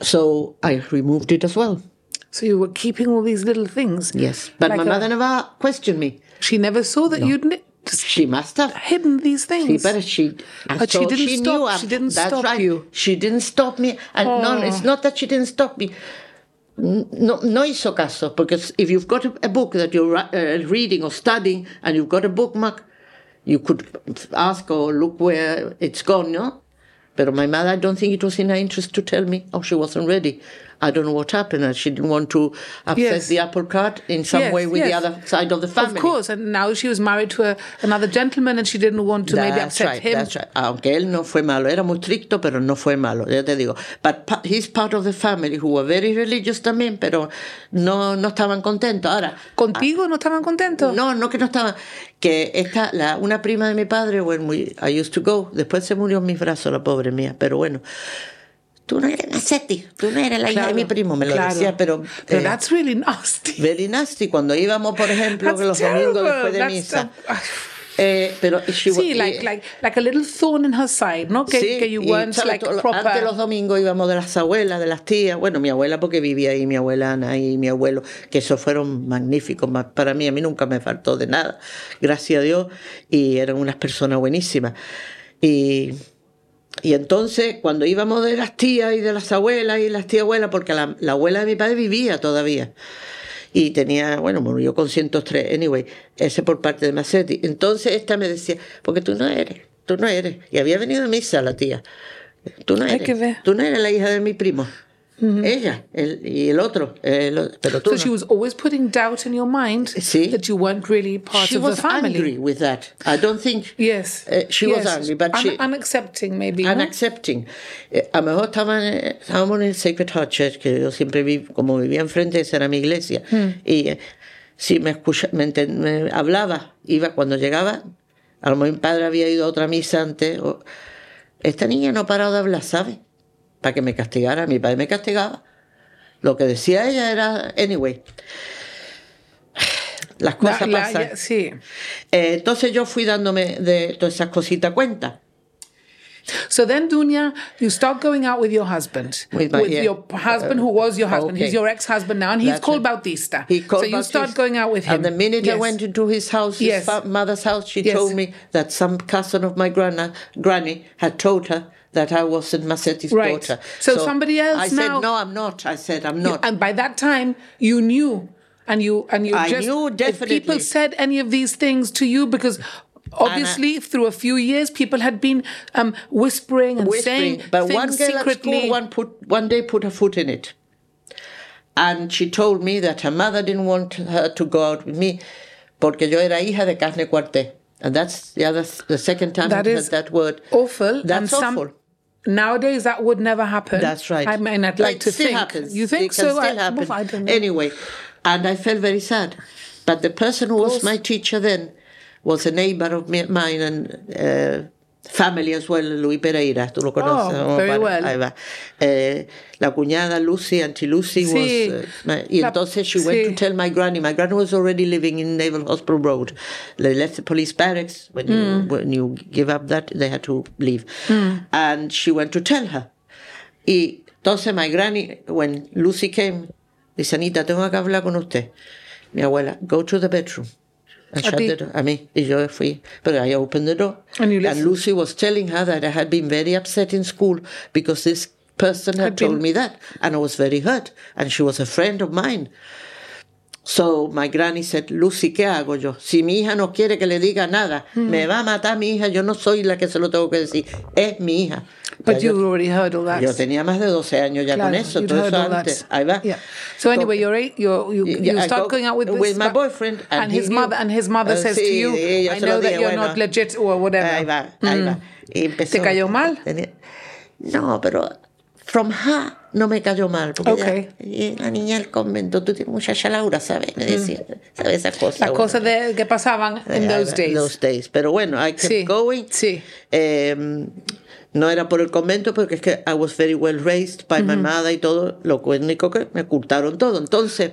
Speaker 2: So I removed it as well.
Speaker 1: So you were keeping all these little things.
Speaker 2: Yes, but
Speaker 1: Like
Speaker 2: my mother never questioned me.
Speaker 1: She never saw that you'd ni-
Speaker 2: She must have.
Speaker 1: hidden these
Speaker 2: See,
Speaker 1: things.
Speaker 2: but she,
Speaker 1: But she didn't stop-
Speaker 2: knew
Speaker 1: she didn't
Speaker 2: that's
Speaker 1: stop
Speaker 2: right.
Speaker 1: you.
Speaker 2: She didn't stop me, and no,
Speaker 1: Oh.
Speaker 2: it's not that she didn't stop me. no, no hizo caso, because if you've got a, a book that you're uh, reading or studying and you've got a bookmark, you could ask or look where it's gone, no? But my mother, I don't think it was in her interest to tell me, oh, she wasn't ready. I don't know what happened. And she didn't want to upset
Speaker 1: Yes.
Speaker 2: the apple cart in some
Speaker 1: Yes,
Speaker 2: way with
Speaker 1: yes.
Speaker 2: the other side of the family.
Speaker 1: Of course, and now she was married to a, another gentleman and she didn't want to maybe
Speaker 2: That's
Speaker 1: upset
Speaker 2: right,
Speaker 1: him.
Speaker 2: that's right. Aunque él no fue malo, era muy estricto, pero no fue malo, ya te digo. But pa- he's part of the family who were very religious también, pero no, no estaban contentos. Ahora,
Speaker 1: ¿Contigo no estaban contentos?
Speaker 2: no, no que no estaban. Que esta, la, una prima de mi padre, when we, I used to go, después se murió en mis brazos, la pobre mía, pero bueno. Tú no eres Macetti, tú no eres la hija de mi primo, me lo
Speaker 1: claro.
Speaker 2: decía, pero.
Speaker 1: Pero
Speaker 2: eh,
Speaker 1: that's really nasty.
Speaker 2: very nasty. Cuando íbamos, por ejemplo,
Speaker 1: That's
Speaker 2: los domingos
Speaker 1: terrible.
Speaker 2: después de
Speaker 1: That's
Speaker 2: misa. Eh, pero she
Speaker 1: Sí, like, like, like a little thorn in her side, ¿no? Que,
Speaker 2: Sí,
Speaker 1: que you
Speaker 2: y,
Speaker 1: weren't
Speaker 2: ¿sabes?
Speaker 1: like proper.
Speaker 2: Antes los domingos íbamos de las abuelas, de las tías. Bueno, mi abuela porque vivía ahí, mi abuela Ana y mi abuelo, que esos fueron magníficos ma- para mí. A mí nunca me faltó de nada, gracias a Dios, y eran unas personas buenísimas. Y, y entonces, cuando íbamos de las tías y de las abuelas y las tías abuelas, porque la, la abuela de mi padre vivía todavía. Y tenía, bueno, murió con 103, anyway, ese por parte de Macetti. Entonces esta me decía, porque tú no eres, tú no eres. Y había venido a misa la tía. Tú no eres,
Speaker 1: que ver.
Speaker 2: tú no eres la hija de mi primo. Ella el, y el otro, el- pero tú
Speaker 1: So
Speaker 2: no.
Speaker 1: she was always putting doubt in your mind
Speaker 2: Sí.
Speaker 1: that you weren't really part
Speaker 2: She
Speaker 1: of
Speaker 2: was
Speaker 1: the family.
Speaker 2: angry with that. I don't think
Speaker 1: Yes.
Speaker 2: eh, she was
Speaker 1: yes.
Speaker 2: angry, but
Speaker 1: Un-
Speaker 2: she
Speaker 1: unaccepting maybe. ¿no?
Speaker 2: unaccepting. Eh, a lo mejor estaban, estábamos en el Sacred Heart Church, que yo siempre vi, como vivía enfrente, esa era mi iglesia. Y eh, si me, escucha, me, enten- me hablaba, iba cuando llegaba, a lo mejor mi padre había ido a otra misa antes. o- esta niña no ha parado de hablar, ¿sabes? Para que me castigara. Mi padre me castigaba. Lo que decía ella era, anyway. Las
Speaker 1: La-
Speaker 2: cosas
Speaker 1: la-
Speaker 2: pasan.
Speaker 1: ya- sí.
Speaker 2: Eh, entonces yo fui dándome de todas esas cositas cuenta.
Speaker 1: So then, Dunia, you start going out with your husband,
Speaker 2: With my- yeah.
Speaker 1: your husband who was your husband. He's your ex-husband now, and he's
Speaker 2: That's
Speaker 1: called
Speaker 2: right.
Speaker 1: Bautista.
Speaker 2: He called
Speaker 1: so you start going out with him.
Speaker 2: And the minute I went into his house, his
Speaker 1: Yes.
Speaker 2: mother's house, she
Speaker 1: Yes.
Speaker 2: told me that some cousin of my grana, granny had told her that I wasn't Massetti's
Speaker 1: Right.
Speaker 2: daughter.
Speaker 1: So somebody else
Speaker 2: I
Speaker 1: now-
Speaker 2: said, no, I'm not. I said, I'm not.
Speaker 1: and by that time, you knew, and you and you
Speaker 2: I
Speaker 1: just
Speaker 2: knew
Speaker 1: if
Speaker 2: definitely.
Speaker 1: people said any of these things to you because. Obviously, through a few years, people had been um, whispering and
Speaker 2: whispering,
Speaker 1: saying
Speaker 2: but
Speaker 1: things
Speaker 2: one girl at
Speaker 1: secretly.
Speaker 2: school one put one day put her foot in it, and she told me that her mother didn't want her to go out with me, porque yo era hija de carne cuarté, and that's the other the second time
Speaker 1: That
Speaker 2: I heard that word.
Speaker 1: awful.
Speaker 2: That's
Speaker 1: and some,
Speaker 2: awful.
Speaker 1: Nowadays, that would never happen.
Speaker 2: That's right.
Speaker 1: I mean, I'd like
Speaker 2: It
Speaker 1: to
Speaker 2: still
Speaker 1: think.
Speaker 2: Happens.
Speaker 1: You think
Speaker 2: it
Speaker 1: so?
Speaker 2: Still
Speaker 1: I,
Speaker 2: happen.
Speaker 1: well, I don't know.
Speaker 2: Anyway, and I felt very sad. But the person who was my teacher then was a neighbor of mine and uh, family as well, Luis Pereira. Tú lo conoces.
Speaker 1: Oh, very well.
Speaker 2: Ahí va. Eh, la cuñada Lucy, Auntie Lucy
Speaker 1: Sí.
Speaker 2: was. uh, my- y
Speaker 1: La-
Speaker 2: entonces she went to tell my granny. My granny was already living in Naval Hospital Road. They left the police barracks. When, you, when you give up that, they had to leave. And she went to tell her. Y entonces my granny, when Lucy came, dice, Anita, tengo que hablar con usted. Mi abuela, go to the bedroom. And
Speaker 1: A
Speaker 2: shut the door. Mí. Y yo fui. But I opened the door.
Speaker 1: And listened.
Speaker 2: Lucy was telling her that I had been very upset in school because this person had,
Speaker 1: Had been-
Speaker 2: told me that. And I was very hurt. And she was a friend of mine. So my granny said, Lucy, ¿qué hago yo? Si mi hija no quiere que le diga nada,
Speaker 1: Hmm.
Speaker 2: me va a matar mi hija, yo no soy la que se lo tengo que decir, es mi hija.
Speaker 1: But
Speaker 2: Ya yo-
Speaker 1: you already heard all that.
Speaker 2: yo tenía más de 12 años ya con
Speaker 1: Claro,
Speaker 2: eso,
Speaker 1: you'd
Speaker 2: todo eso antes. Ahí va.
Speaker 1: Yeah. So anyway, you're eight, you're, you
Speaker 2: Yeah,
Speaker 1: you start
Speaker 2: go
Speaker 1: going out with this
Speaker 2: with my boyfriend, and
Speaker 1: and his
Speaker 2: knew.
Speaker 1: mother and his mother
Speaker 2: Uh,
Speaker 1: says to
Speaker 2: sí,
Speaker 1: you,
Speaker 2: yo
Speaker 1: "I know that
Speaker 2: dije,
Speaker 1: you're
Speaker 2: bueno.
Speaker 1: not legit or whatever."
Speaker 2: Ahí va, ahí va. Y empezó-
Speaker 1: ¿Te cayó mal?
Speaker 2: tenía- No, pero from her no me cayó mal. Porque
Speaker 1: Ok.
Speaker 2: ella- y la niña del convento, tú tienes mucha chalaura, ¿sabes? Me decía, ¿sabes esas cosas?
Speaker 1: Las
Speaker 2: bueno.
Speaker 1: cosas de, que pasaban in
Speaker 2: Eh,
Speaker 1: those days.
Speaker 2: Those days. Pero bueno, I kept
Speaker 1: Sí,
Speaker 2: going.
Speaker 1: sí.
Speaker 2: Eh, no era por el convento, porque es que I was very well raised by my mother y todo, lo único que me ocultaron todo. Entonces,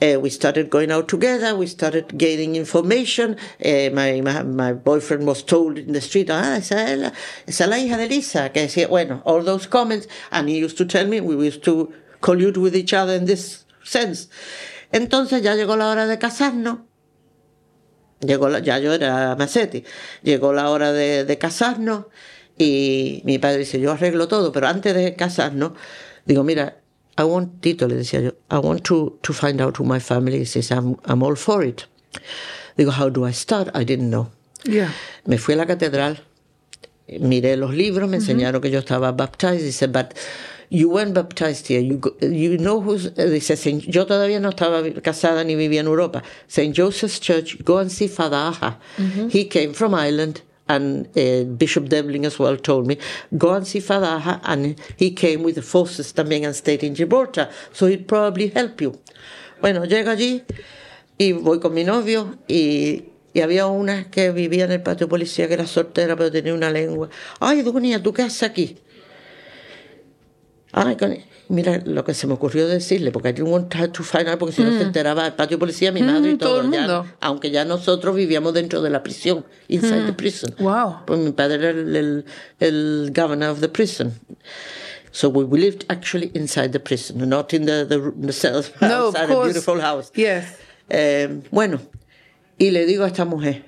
Speaker 2: eh, we started going out together, we started gaining information. Eh, my, my, my boyfriend was told in the street, ah, esa es, la, esa es la hija de Lisa, que decía, bueno, all those comments, and he used to tell me, we used to collude with each other in this sense. Entonces ya llegó la hora de casarnos. Llegó la- ya yo era Macetti. Llegó la hora de, de casarnos y mi padre dice, yo arreglo todo, pero antes de casarnos, digo, mira, I want, Tito, le decía yo, I want to, to find out who my family is. I'm, I'm all for it. Digo, how do I start? I didn't know.
Speaker 1: Yeah.
Speaker 2: Me fui a la catedral, miré los libros, me enseñaron que yo estaba baptized. Dice, but you weren't baptized here. You, go- you know who's. Dice, "Saint- yo todavía no estaba casada ni vivía en Europa. St. Joseph's Church, go and see Father Aja. He came from Ireland. And uh, Bishop Devlin as well told me, go and see Aja. And he came with the forces también and stayed in Gibraltar. So he'd probably help you. Bueno, llego allí y voy con mi novio y, y había una que vivía en el patio policía que era soltera pero tenía una lengua. Ay, Dunia, ¿tú qué haces aquí? Ay, con- mira lo que se me ocurrió decirle, porque want her to out, porque si no se enteraba el patio de policía, mi madre y
Speaker 1: Mm, todo
Speaker 2: todo.
Speaker 1: el
Speaker 2: ya-
Speaker 1: mundo.
Speaker 2: aunque ya nosotros vivíamos dentro de la prisión, inside the prison.
Speaker 1: Wow.
Speaker 2: Pues mi padre era el, el, el governor of the prison. So we, lived actually inside the prison, not in the, the, the cells,
Speaker 1: No,
Speaker 2: outside a beautiful house.
Speaker 1: Yes.
Speaker 2: Eh, bueno, y le digo a esta mujer,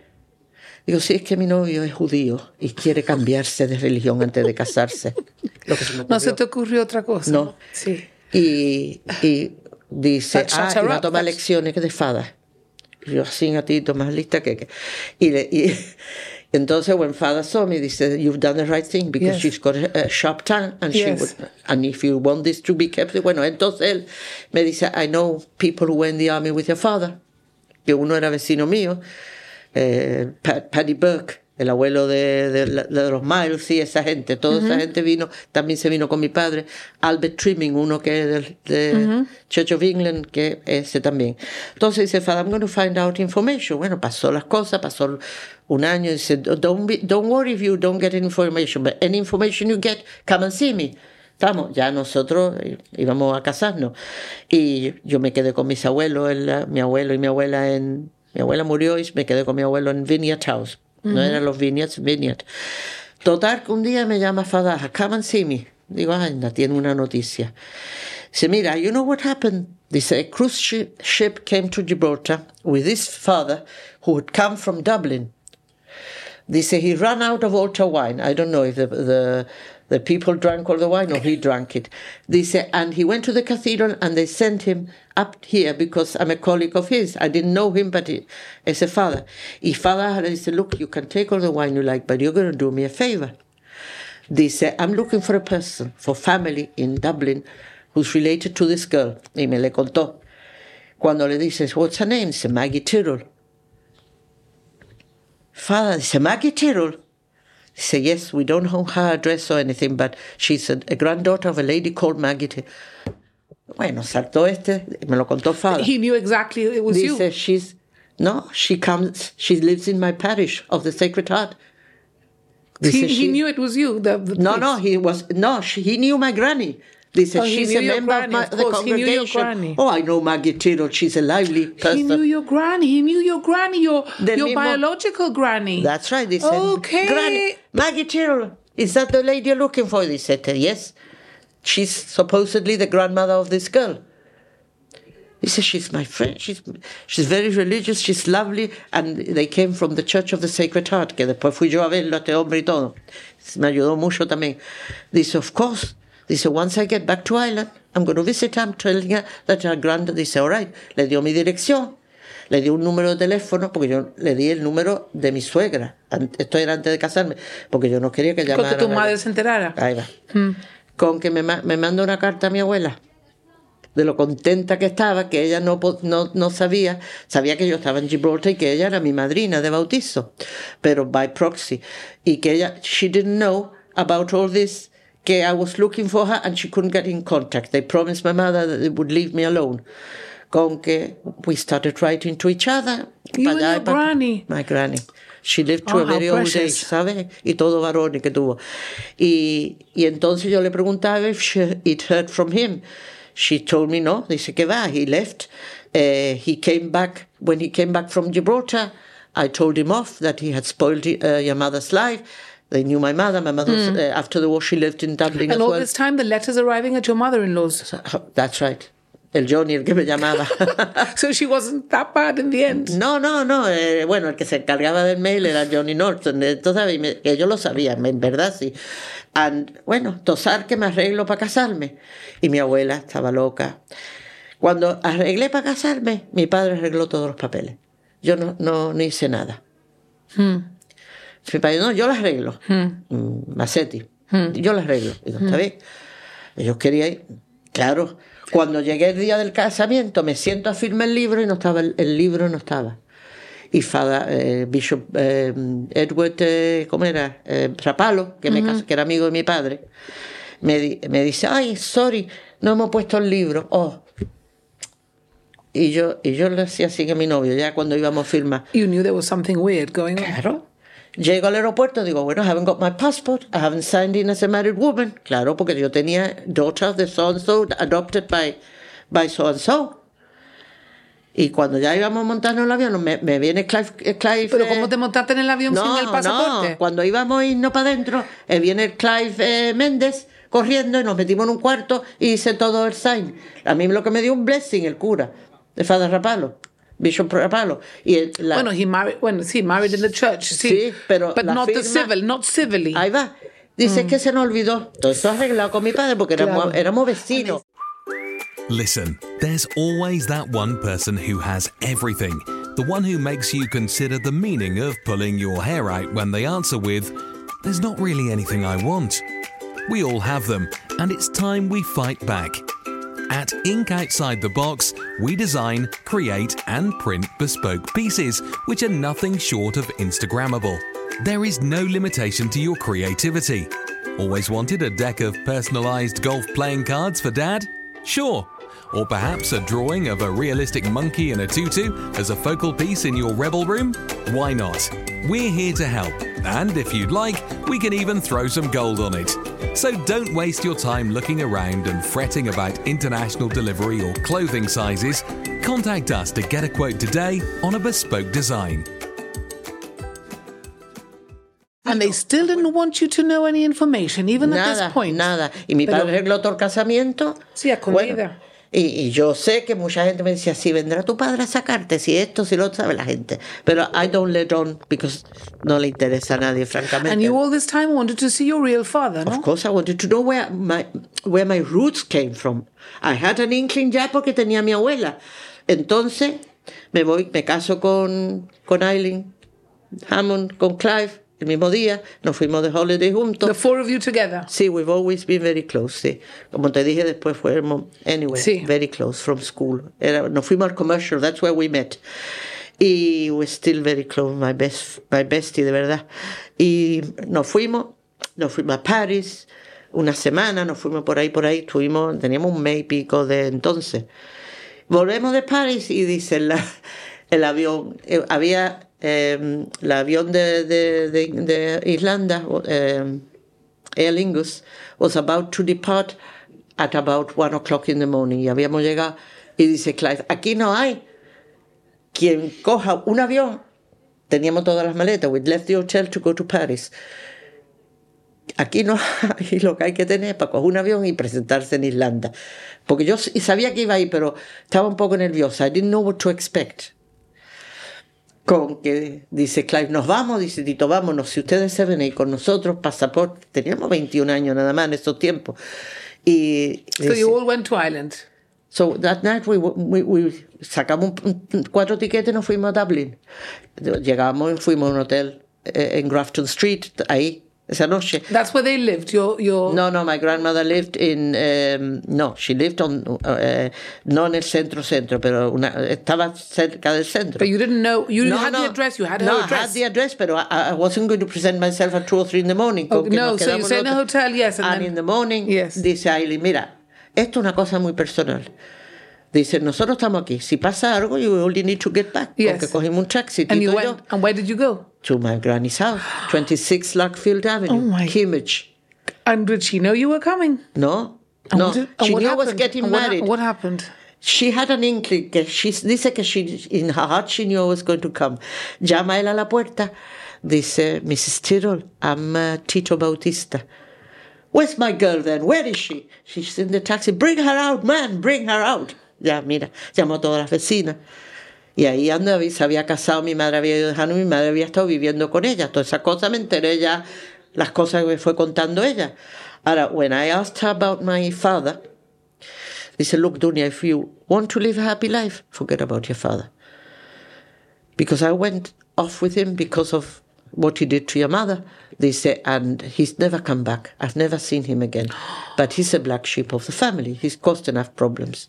Speaker 2: digo, si es que mi novio es judío y quiere cambiarse de religión antes de casarse. <laughs> Lo que se me
Speaker 1: No se te ocurrió otra cosa.
Speaker 2: No.
Speaker 1: Sí.
Speaker 2: Y, y dice, ah, y va a tomar lecciones de fada. Y Yo así a ti, más lista que... que. Y, le- y <laughs> entonces, when father saw me, dice, you've done the right thing because
Speaker 1: Yes.
Speaker 2: she's got a, a sharp tongue and she
Speaker 1: Yes.
Speaker 2: would, and if you want this to be kept, bueno, entonces él me dice, I know people who were in the army with your father, que uno era vecino mío, eh, Pa- Paddy Burke, el abuelo de, de de los Miles y esa gente, toda esa gente vino, también se vino con mi padre, Albert Trimming, uno que es del, de Church of England, que ese también. Entonces dice, Father, I'm going to find out information. Bueno, pasó las cosas, pasó un año, dice, don't, be- don't worry if you don't get information, but any information you get, come and see me. Estamos, ya nosotros eh, íbamos a casarnos. Y yo me quedé con mis abuelos, en la- mi abuelo y mi abuela en... Mi abuela murió y me quedé con mi abuelo en Vineyard House. No eran los Vineyards, Vineyard. Total, que un día me llama Fadaja, come and see me. Digo, anda, tiene una noticia. Dice, mira, you know what happened? Dice, a cruise ship, ship came to Gibraltar with his father who had come from Dublin. Dice, he ran out of altar wine. I don't know if the, the, the people drank all the wine or he drank it. Dice, and he went to the cathedral and they sent him up here because I'm a colleague of his. I didn't know him, but he, as a father. Y father had said, look, you can take all the wine you like, but you're going to do me a favor. Dice, I'm looking for a person, for family in Dublin, who's related to this girl. Y me le contó. Cuando le dices, what's her name? Dice, Maggie Tyrrell. Father, dice, Maggie Tyrrell. Dice, yes, we don't know her address or anything, but she's a, a granddaughter of a lady called Maggie Bueno, saltó este, me lo contó.
Speaker 1: He knew exactly it was
Speaker 2: Dice,
Speaker 1: you.
Speaker 2: she's, no, she comes, she lives in my parish of the Sacred Heart. Dice,
Speaker 1: He, he
Speaker 2: she-
Speaker 1: knew it was you. The, the
Speaker 2: no, no, he was no. She, he knew my granny. Dice,
Speaker 1: Oh,
Speaker 2: she's a member
Speaker 1: granny,
Speaker 2: of my,
Speaker 1: of
Speaker 2: the
Speaker 1: course, he knew your
Speaker 2: congregation. Oh, I know Maggie Tyrrell. She's a lively person.
Speaker 1: He knew your granny. He knew your granny, your
Speaker 2: Del
Speaker 1: your biological granny.
Speaker 2: That's right. Dice,
Speaker 1: Okay.
Speaker 2: Granny, Maggie Tyrrell. Is that the lady you're looking for? They said, yes. She's supposedly the grandmother of this girl. He said, she's my friend. She's, she's very religious. She's lovely. And they came from the Church of the Sacred Heart, que después fui yo a verlo, a este hombre y todo. Me ayudó mucho también. Dice, of course. Dice, once I get back to Ireland, I'm going to visit her. I'm telling her that her granddad. Dice, all right. Le dio mi dirección. Le dio un número de teléfono, porque yo le di el número de mi suegra. Esto era antes de casarme, porque yo no quería que
Speaker 1: Con
Speaker 2: llamara.
Speaker 1: que tu madre se enterara.
Speaker 2: Ahí va. Con que me, me manda una carta a mi abuela. De lo contenta que estaba, que ella no, no, no sabía, sabía que yo estaba en Gibraltar y que ella era mi madrina de bautizo, pero by proxy. Y que ella, she didn't know about all this, que I was looking for her and she couldn't get in contact. They promised my mother that they would leave me alone. Con que we started writing to each other.
Speaker 1: You and your
Speaker 2: acá.
Speaker 1: granny.
Speaker 2: My granny. She lived to
Speaker 1: Oh,
Speaker 2: a very old age. ¿sabes? Y todo varones que tuvo. Y, y entonces yo le preguntaba if she, it heard from him. She told me no. Dice que va. He left. Uh, he came back. When he came back from Gibraltar, I told him off that he had spoiled uh, your mother's life. They knew my mother. My mother, was, uh, after the war, she lived in Dublin
Speaker 1: Hmm. And all
Speaker 2: well.
Speaker 1: this time, the letters arriving at your mother-in-law's.
Speaker 2: That's right. el Johnny el que me llamaba. <laughs>
Speaker 1: So she wasn't that bad in the end.
Speaker 2: No, no, no. eh, bueno, el que se encargaba del mail era Johnny Norton. Entonces, y me- que yo lo sabía, en verdad sí. And, bueno, tosar que me arreglo para casarme. Y mi abuela estaba loca. Cuando arreglé para casarme, mi padre arregló todos los papeles. Yo no, no, no hice nada. Mi padre, no, yo lo arreglo. Mm, Macetti, yo lo arreglo. Digo, está bien. Ellos querían ir. Claro, cuando llegué el día del casamiento, me siento a firmar el libro y no estaba, el, el libro no estaba. Y Fada, eh, Bishop eh, Edward, eh, ¿cómo era? Eh, Rapalo, que, me casó- que era amigo de mi padre, me, me dice, ay, sorry, no hemos puesto el libro. Oh. Y yo, y yo le hacía así a mi novio, ya cuando íbamos a firmar.
Speaker 1: You knew there was something weird going on.
Speaker 2: Claro. Llego al aeropuerto, digo, bueno, I haven't got my passport, I haven't signed in as a married woman. Claro, porque yo tenía daughter de so and so, adopted by, by so and so. Y cuando ya íbamos montando el avión, me, me viene Clive. eh, Clive
Speaker 1: Pero
Speaker 2: eh,
Speaker 1: ¿cómo te montaste en el avión sin el pasaporte?
Speaker 2: no, cuando íbamos a irnos para adentro, eh, viene Clive eh, Méndez corriendo y nos metimos en un cuarto y hice todo el sign. A mí lo que me dio un blessing el cura, de Father Rapalo, Bishop Rapallo. Y la-
Speaker 1: Bueno, he married, bueno, sí, married in the church, sí.
Speaker 2: Sí, pero
Speaker 1: But
Speaker 2: la
Speaker 1: not the civil, not civilly.
Speaker 2: Ahí va. Dice que mm. se nos olvidó. Todo eso arreglado con mi padre porque éramos,
Speaker 1: Claro.
Speaker 2: éramos vecinos.
Speaker 3: Listen, there's always that one person who has everything. The one who makes you consider the meaning of pulling your hair out when they answer with, There's not really anything I want. We all have them, and it's time we fight back. At Ink Outside the Box, we design, create, and print bespoke pieces which are nothing short of Instagrammable. There is no limitation to your creativity. Always wanted a deck of personalised golf playing cards for dad? Sure. Or perhaps a drawing of a realistic monkey in a tutu as a focal piece in your rebel room? Why not? We're here to help, and if you'd like, we can even throw some gold on it. So don't waste your time looking around and fretting about international delivery or clothing sizes. Contact us to get a quote today on a bespoke design.
Speaker 1: And they still didn't want you to know any information, even at this point.
Speaker 2: nada. Y mi
Speaker 1: Pero-
Speaker 2: padre arregló todo el casamiento.
Speaker 1: Sí, a escondida.
Speaker 2: Y, y yo sé que mucha gente me decía, si vendrá tu padre a sacarte, si esto, si lo sabe la gente. Pero I don't let on because no le interesa a nadie, francamente.
Speaker 1: And you all this time wanted to see your real father,
Speaker 2: Of
Speaker 1: no?
Speaker 2: course, I wanted to know where my, where my roots came from. I had an inkling ya porque tenía a mi abuela. Entonces, me voy, me caso con, con Eileen Hammond, con Clive, el mismo día, nos fuimos de holiday juntos.
Speaker 1: The four of you together.
Speaker 2: Sí, we've always been very close, sí. Como te dije después fuimos, anyway,
Speaker 1: Sí.
Speaker 2: very close from school. Era, nos fuimos al commercial, that's where we met. Y we're still very close, my best, my bestie, de verdad. Y nos fuimos, nos fuimos a París, una semana, nos fuimos por ahí, por ahí, estuvimos, teníamos un mes y pico de entonces. Volvemos de París y dice la- <laughs> el avión, eh, había eh, el avión de, de, de, de Irlanda, eh, Aer Lingus, was about to depart at about one o'clock in the morning. Y habíamos llegado y dice Clive, aquí no hay quien coja un avión. Teníamos todas las maletas. We left the hotel to go to Paris. Aquí no hay <laughs> lo que hay que tener para coger un avión y presentarse en Irlanda. Porque yo sabía que iba ahí, pero estaba un poco nerviosa. I didn't know what to expect. Con que dice Clive, nos vamos, dice Tito, vámonos. Si ustedes se ven ahí con nosotros, pasaporte. Teníamos 21 años nada más en esos tiempos. Y
Speaker 1: So
Speaker 2: dice-
Speaker 1: you all went to Ireland.
Speaker 2: So that night we, we, we sacamos cuatro tiquetes y nos fuimos a Dublin. Llegamos y fuimos a un hotel eh, en Grafton Street, ahí, esa noche.
Speaker 1: That's where they lived. Your your
Speaker 2: No, no, my grandmother lived in, um, no, she lived on, uh, no en el centro centro, pero una, estaba cerca del centro.
Speaker 1: but you didn't know you
Speaker 2: no,
Speaker 1: had
Speaker 2: no.
Speaker 1: the address, you had
Speaker 2: no,
Speaker 1: her
Speaker 2: I
Speaker 1: address.
Speaker 2: had the address, pero I, I wasn't going to present myself at two or three in the morning.
Speaker 1: Oh,
Speaker 2: con que
Speaker 1: no, so you stay in
Speaker 2: nosotros.
Speaker 1: hotel, yes, and
Speaker 2: And
Speaker 1: then-
Speaker 2: in the morning,
Speaker 1: Yes.
Speaker 2: dice Aileen, mira, esto es una cosa muy personal. Dice, nosotros estamos aquí. Si pasa algo, you only need to get back.
Speaker 1: Yes.
Speaker 2: Porque cogimos un taxi,
Speaker 1: and you
Speaker 2: y yo,
Speaker 1: went and where did you go?
Speaker 2: to my granny's house, 26 Lockfield Avenue,
Speaker 1: Oh my-
Speaker 2: Kimmage.
Speaker 1: And did she know you were coming?
Speaker 2: No,
Speaker 1: And
Speaker 2: no.
Speaker 1: did-
Speaker 2: she knew I was getting
Speaker 1: And
Speaker 2: married.
Speaker 1: What happened?
Speaker 2: She had an inkling she dice que she in her heart she knew I was going to come. Llama él a la puerta. Dice, Mrs. Tyrell, I'm uh, Tito Bautista. Where's my girl then? Where is she? She's in the taxi. Bring her out, man. Bring her out. Ya, mira, llamó a todas las vecinas. Y ahí ando, se había casado, mi madre había ido dejando, mi madre había estado viviendo con ella. Todas esas cosas me enteré ya, las cosas que me fue contando ella. Ahora, when I asked her about my father, dice, look, Dunia, if you want to live a happy life, forget about your father. Because I went off with him because of what he did to your mother. They and he's never come back. I've never seen him again. But he's a black sheep of the family. He's caused enough problems.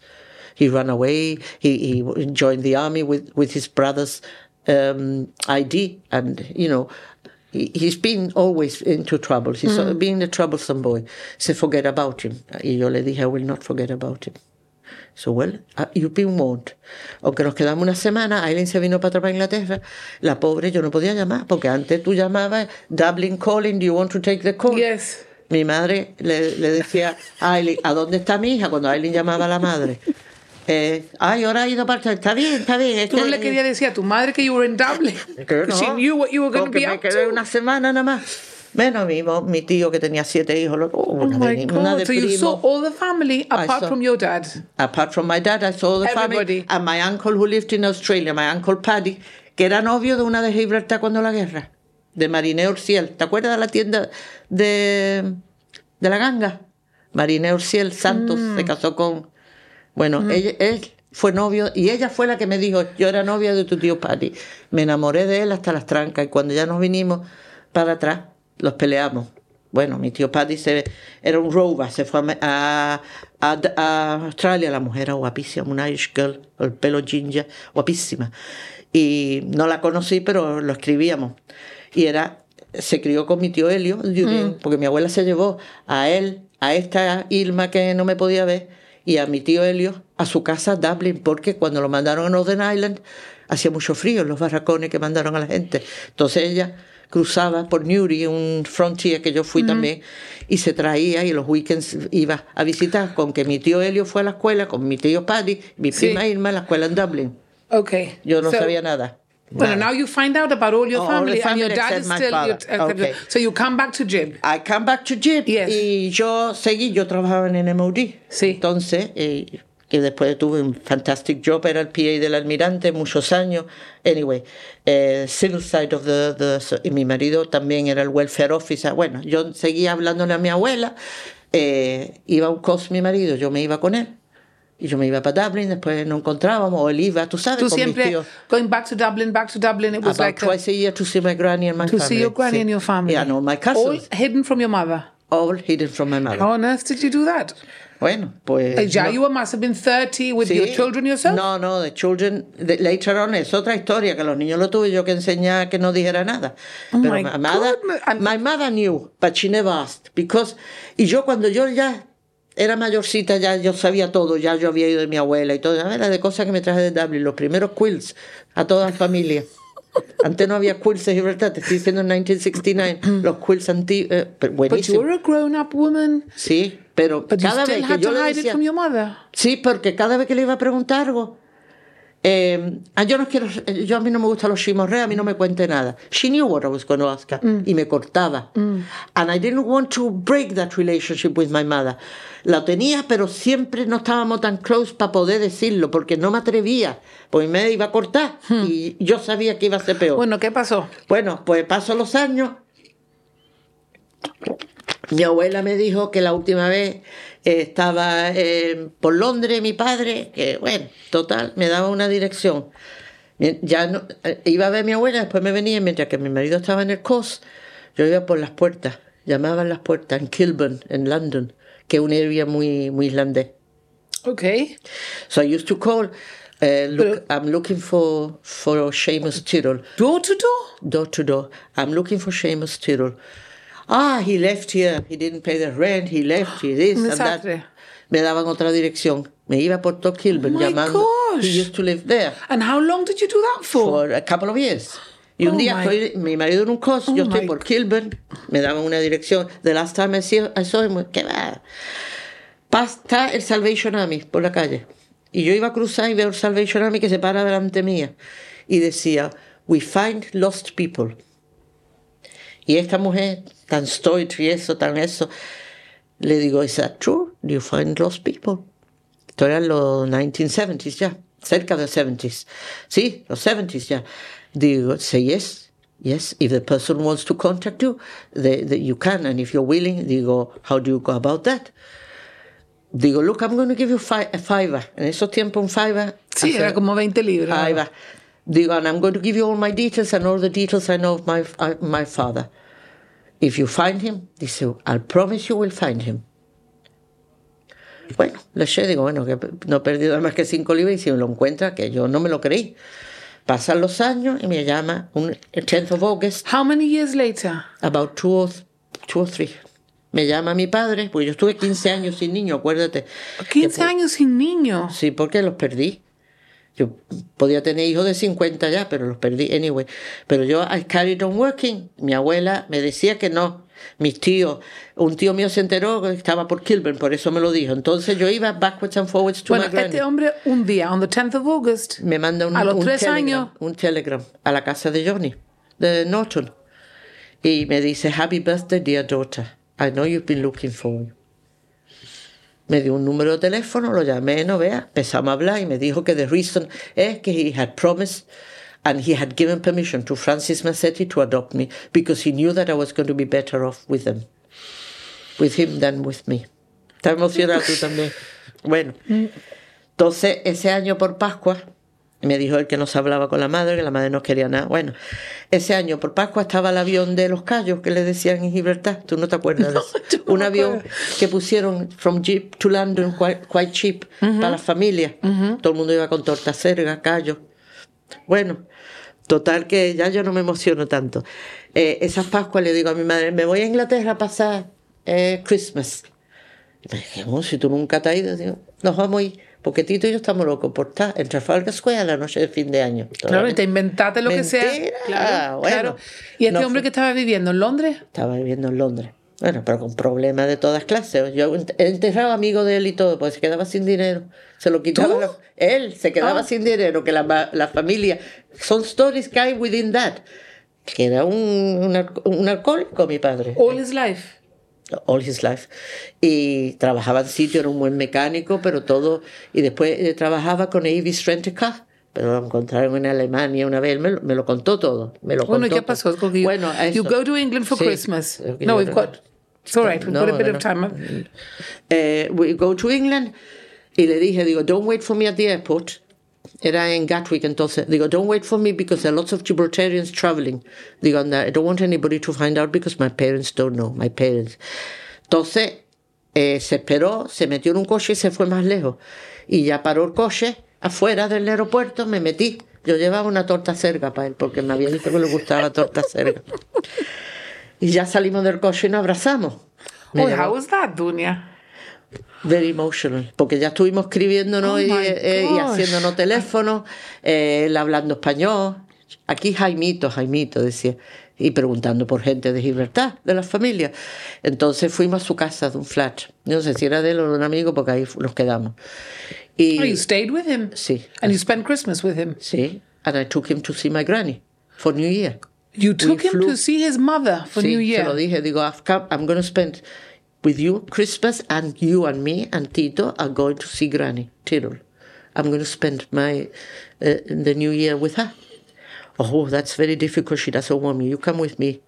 Speaker 2: He ran away. He, he joined the army with, with his brother's um, ID. And, you know, he, he's been always into trouble. He's mm. been a troublesome boy. So forget about him. Y yo le dije, I will not forget about him. So, well, uh, you've been warned. Aunque nos quedamos una semana, Aileen se vino para atrás para Inglaterra. La pobre, yo no podía llamar, porque antes tú llamabas, Dublin calling, do you want to take the call?
Speaker 1: Yes.
Speaker 2: Mi madre le, le decía a Aileen, ¿a dónde está mi hija? Cuando Aileen llamaba a la madre. Ay, ahora ha ido para Está bien, está bien.
Speaker 1: Tú no le querías decir a tu madre que you were in Dublin. <laughs>
Speaker 2: Que no.
Speaker 1: She knew what you were going to be
Speaker 2: me
Speaker 1: up
Speaker 2: quedé
Speaker 1: to.
Speaker 2: una semana nada más. Menos mi, mi tío que tenía siete hijos. oh,
Speaker 1: Oh
Speaker 2: una,
Speaker 1: my
Speaker 2: de, una de.
Speaker 1: So you
Speaker 2: primo.
Speaker 1: saw all the family apart
Speaker 2: saw-
Speaker 1: from your dad.
Speaker 2: Apart from my dad, I saw the
Speaker 1: Everybody.
Speaker 2: family and my uncle who lived in Australia, my uncle Paddy, que era novio de una de Gibraltar cuando la guerra, de Mariné Urciel. ¿Te acuerdas de la tienda de, de la ganga? Mariné Urciel Santos
Speaker 1: Mm.
Speaker 2: se casó con... Bueno, ella- él fue novio y ella fue la que me dijo, yo era novia de tu tío Paddy. Me enamoré de él hasta las trancas y cuando ya nos vinimos para atrás, los peleamos. Bueno, mi tío Paddy se, era un rover, se fue a, a, a Australia, la mujer era guapísima, una Irish girl, el pelo ginger, guapísima. Y no la conocí, pero lo escribíamos. Y era, se crió con mi tío Helio, Julián, porque mi abuela se llevó a él, a esta Ilma que no me podía ver, y a mi tío Helio a su casa Dublin, porque cuando lo mandaron a Northern Ireland hacía mucho frío en los barracones que mandaron a la gente. Entonces ella cruzaba por Newry, un frontier que yo fui también, y se traía y los weekends iba a visitar con que mi tío Helio fue a la escuela, con mi tío Paddy, mi
Speaker 1: Sí.
Speaker 2: prima Irma a la escuela en Dublin.
Speaker 1: Okay.
Speaker 2: Yo no
Speaker 1: So-
Speaker 2: sabía nada.
Speaker 1: Well, now you find out about all your
Speaker 2: All
Speaker 1: family,
Speaker 2: the
Speaker 1: and your
Speaker 2: family
Speaker 1: dad is still. your-
Speaker 2: Okay.
Speaker 1: So you come back to Jib.
Speaker 2: I come back to Jib
Speaker 1: Yes.
Speaker 2: y yo seguí, yo trabajaba en MOD.
Speaker 1: Sí.
Speaker 2: Entonces, eh, que después tuve un fantastic job, era el PA del almirante muchos años. Anyway, eh, civil side of the, the- y mi marido también era el welfare officer. Bueno, yo seguía hablándole a mi abuela, eh, iba a un cos mi marido, yo me iba con él. Y yo me iba para Dublin, después nos encontrábamos, o él iba, tú sabes,
Speaker 1: Tú
Speaker 2: con mis
Speaker 1: siempre
Speaker 2: tíos.
Speaker 1: going back to Dublin, back to Dublin. It was
Speaker 2: About
Speaker 1: like a-
Speaker 2: twice a year to see my granny and my
Speaker 1: to
Speaker 2: family.
Speaker 1: see your granny
Speaker 2: Sí.
Speaker 1: and your family.
Speaker 2: Yeah, no, my
Speaker 1: All
Speaker 2: cousins,
Speaker 1: hidden from your mother.
Speaker 2: all hidden from my mother.
Speaker 1: How on earth did you do that?
Speaker 2: Bueno, pues.
Speaker 1: Ya
Speaker 2: no.
Speaker 1: you must have been 30 with your
Speaker 2: Sí.
Speaker 1: children yourself?
Speaker 2: No, no, the children, the, later on es otra historia, que los niños lo tuve yo que enseñar que no dijera nada. Pero
Speaker 1: Oh my
Speaker 2: my mother, my mother knew, but she never asked, because, y yo cuando yo ya era mayorcita, ya yo sabía todo, ya yo había ido de mi abuela y todo, a ver, de cosas que me traje de Dublin, los primeros quilts a toda la familia. Antes no había quilts en Gibraltar, te estoy diciendo en 1969, los quilts antiguos, eh,
Speaker 1: But
Speaker 2: buenísimos.
Speaker 1: a grown up woman.
Speaker 2: Sí, pero
Speaker 1: But
Speaker 2: cada vez que yo le decía. Sí, porque cada vez que le iba a preguntar algo, eh, ah, yo no quiero, yo a mí no me gustan los chimorreos, a mí no me cuente nada. She knew what I was going to ask her y me cortaba. And I didn't want to break that relationship with my mother. La tenía, pero siempre no estábamos tan close para poder decirlo, porque no me atrevía, porque me iba a cortar y yo sabía que iba a ser peor.
Speaker 1: Bueno, ¿qué pasó?
Speaker 2: Bueno, pues paso los años. Mi abuela me dijo que la última vez eh, estaba eh, por Londres mi padre, que bueno, total, me daba una dirección. Ya no, eh, iba a ver a mi abuela, después me venía, mientras que mi marido estaba en el COS, yo iba por las puertas, llamaban las puertas en Kilburn, en London, que es un área muy, muy islandés.
Speaker 1: Okay.
Speaker 2: So I used to call, uh, look, I'm looking for, for Seamus Tyrrell.
Speaker 1: Door to door?
Speaker 2: door to door. I'm looking for Seamus Tyrrell. Ah, he left here. He didn't pay the rent. He left. He this and that. Me daban otra dirección. Me iba por todo Kilburn
Speaker 1: Oh
Speaker 2: llamando.
Speaker 1: gosh.
Speaker 2: He used to live there
Speaker 1: And how long did you do that for?
Speaker 2: for a couple of years. Y un
Speaker 1: Oh
Speaker 2: día
Speaker 1: my-
Speaker 2: estoy, mi marido en un cos,
Speaker 1: Oh
Speaker 2: yo estoy por Kilburn, me daban una dirección. The last time I, see, I saw him, ¿qué va? Pasa el Salvation Army por la calle. Y yo iba a cruzar y veo el Salvation Army que se para delante mía. Y decía, we find lost people. Y esta mujer, tan stoic y eso, tan eso, le digo, ¿is that true? Do you find lost people? Esto era los 1970s ya, cerca de los 70s. Sí, los 70s ya. Digo, say yes, yes. If the person wants to contact you, they, they- you can. And if you're willing, digo, how do you go about that? Digo, look, I'm going to give you a fiver. En esos tiempos un fiver.
Speaker 1: Sí, era como 20 libras.
Speaker 2: Va. Digo, and I'm going to give you all my details and all the details I know of my, uh, my father. If you find him, dice, I'll promise you will find him. Bueno, le eché, digo, bueno, que no he perdido más que cinco libras y si me lo encuentra, que yo no me lo creí. Pasan los años y me llama un el 10th of August,
Speaker 1: How many years later?
Speaker 2: about two or, two or three. Me llama mi padre, porque yo estuve 15 años sin niño, acuérdate.
Speaker 1: 15 años sin niño.
Speaker 2: Sí, porque los perdí. Yo podía tener hijos de 50 ya, pero los perdí anyway. Pero yo, I carried on working. Mi abuela me decía que no. Mis tíos, un tío mío se enteró que estaba por Kilburn, por eso me lo dijo. Entonces yo iba backwards and forwards to
Speaker 1: Bueno,
Speaker 2: my
Speaker 1: este hombre un día, on the 10th of August,
Speaker 2: Me manda un,
Speaker 1: a los
Speaker 2: un
Speaker 1: tres
Speaker 2: telegram,
Speaker 1: años.
Speaker 2: un telegram a la casa de Johnny, de Norton. Y me dice, Happy birthday, dear daughter. I know you've been looking for me. Me dio un número de teléfono, lo llamé, no vea, empezamos a hablar y me dijo que the reason es que he had promised and he had given permission to Francis Massetti to adopt me because he knew that I was going to be better off with them, with him than with me. ¿Estás emocionado tú también? <laughs> Bueno, entonces ese año por Pascua, me dijo él que no se hablaba con la madre, que la madre no quería nada. Bueno, ese año por Pascua estaba el avión de los Cayos que le decían en Gibraltar. ¿Tú no te acuerdas de <laughs> eso?
Speaker 1: yo no
Speaker 2: Un avión
Speaker 1: acuerdo.
Speaker 2: que pusieron from Jeep to London quite, quite cheap para las familias. Todo el mundo iba con torta cerga, callos. Bueno, total que ya yo no me emociono tanto. Eh, esas Pascuas le digo a mi madre, me voy a Inglaterra a pasar eh, Christmas. Y me dije, "Oh, si tú nunca te has ido, digo, nos vamos a ir. Porque Tito y yo estamos locos por estar en Trafalgar Square a la noche de fin de año.
Speaker 1: Claro, y te inventaste lo que sea. Claro,
Speaker 2: bueno.
Speaker 1: claro. ¿Y este
Speaker 2: No
Speaker 1: hombre
Speaker 2: fue-
Speaker 1: que estaba viviendo en Londres?
Speaker 2: Estaba viviendo en Londres. Bueno, pero con problemas de todas clases. Yo he enterrado amigos de él y todo, pues se quedaba sin dinero. Se lo quitaba. Él se quedaba
Speaker 1: Ah.
Speaker 2: sin dinero, que la, la familia. Son stories que hay within that. Que era un, un, un alcohólico, mi padre.
Speaker 1: All his life.
Speaker 2: All his life. Y trabajaba en sitio, era un buen mecánico, pero todo. Y después eh, trabajaba con Avis Rent a Car. Pero lo encontraron en Alemania una vez, él me lo, me lo contó todo. Me lo
Speaker 1: Bueno, ¿y
Speaker 2: contó
Speaker 1: qué pasó? Porque you,
Speaker 2: Bueno,
Speaker 1: you
Speaker 2: eso.
Speaker 1: go to England for
Speaker 2: Sí.
Speaker 1: Christmas. No, we've got... It's all right, we've
Speaker 2: No,
Speaker 1: got a bit
Speaker 2: no,
Speaker 1: of time.
Speaker 2: Eh, we go to England y le dije, digo, don't wait for me at the airport. Era en Gatwick entonces. Digo, don't wait for me because there are lots of Gibraltarians traveling. Digo, and I don't want anybody to find out because my parents don't know, my parents. Entonces, eh, se esperó, se metió en un coche y se fue más lejos. Y ya paró el coche afuera del aeropuerto, me metí. Yo llevaba una torta cerga para él porque me había dicho que le gustaba la torta cerga. <laughs> Y ya salimos del coche y nos abrazamos. Llevó-
Speaker 1: how was that, Dunia?
Speaker 2: Very emotional, porque ya estuvimos escribiéndonos
Speaker 1: Oh
Speaker 2: y, eh, y haciéndonos teléfonos, eh, él hablando español. Aquí Jaimito, Jaimito, decía, y preguntando por gente de Gibraltar, de las familias. Entonces fuimos a su casa de un flat. No sé si era de él o de un amigo, porque ahí nos quedamos. Y,
Speaker 1: Oh, you stayed with him?
Speaker 2: Sí.
Speaker 1: And you spent Christmas with him?
Speaker 2: sí, and I took him to see my granny for New Year.
Speaker 1: You took him
Speaker 2: flew-
Speaker 1: to see his mother for
Speaker 2: sí,
Speaker 1: New
Speaker 2: se
Speaker 1: Year?
Speaker 2: lo dije, digo, I've come, I'm going to spend with you Christmas and you and me and Tito are going to see Granny Tyrrell. I'm going to spend my uh, the New Year with her. Oh, that's very difficult. She doesn't want me. You come with me.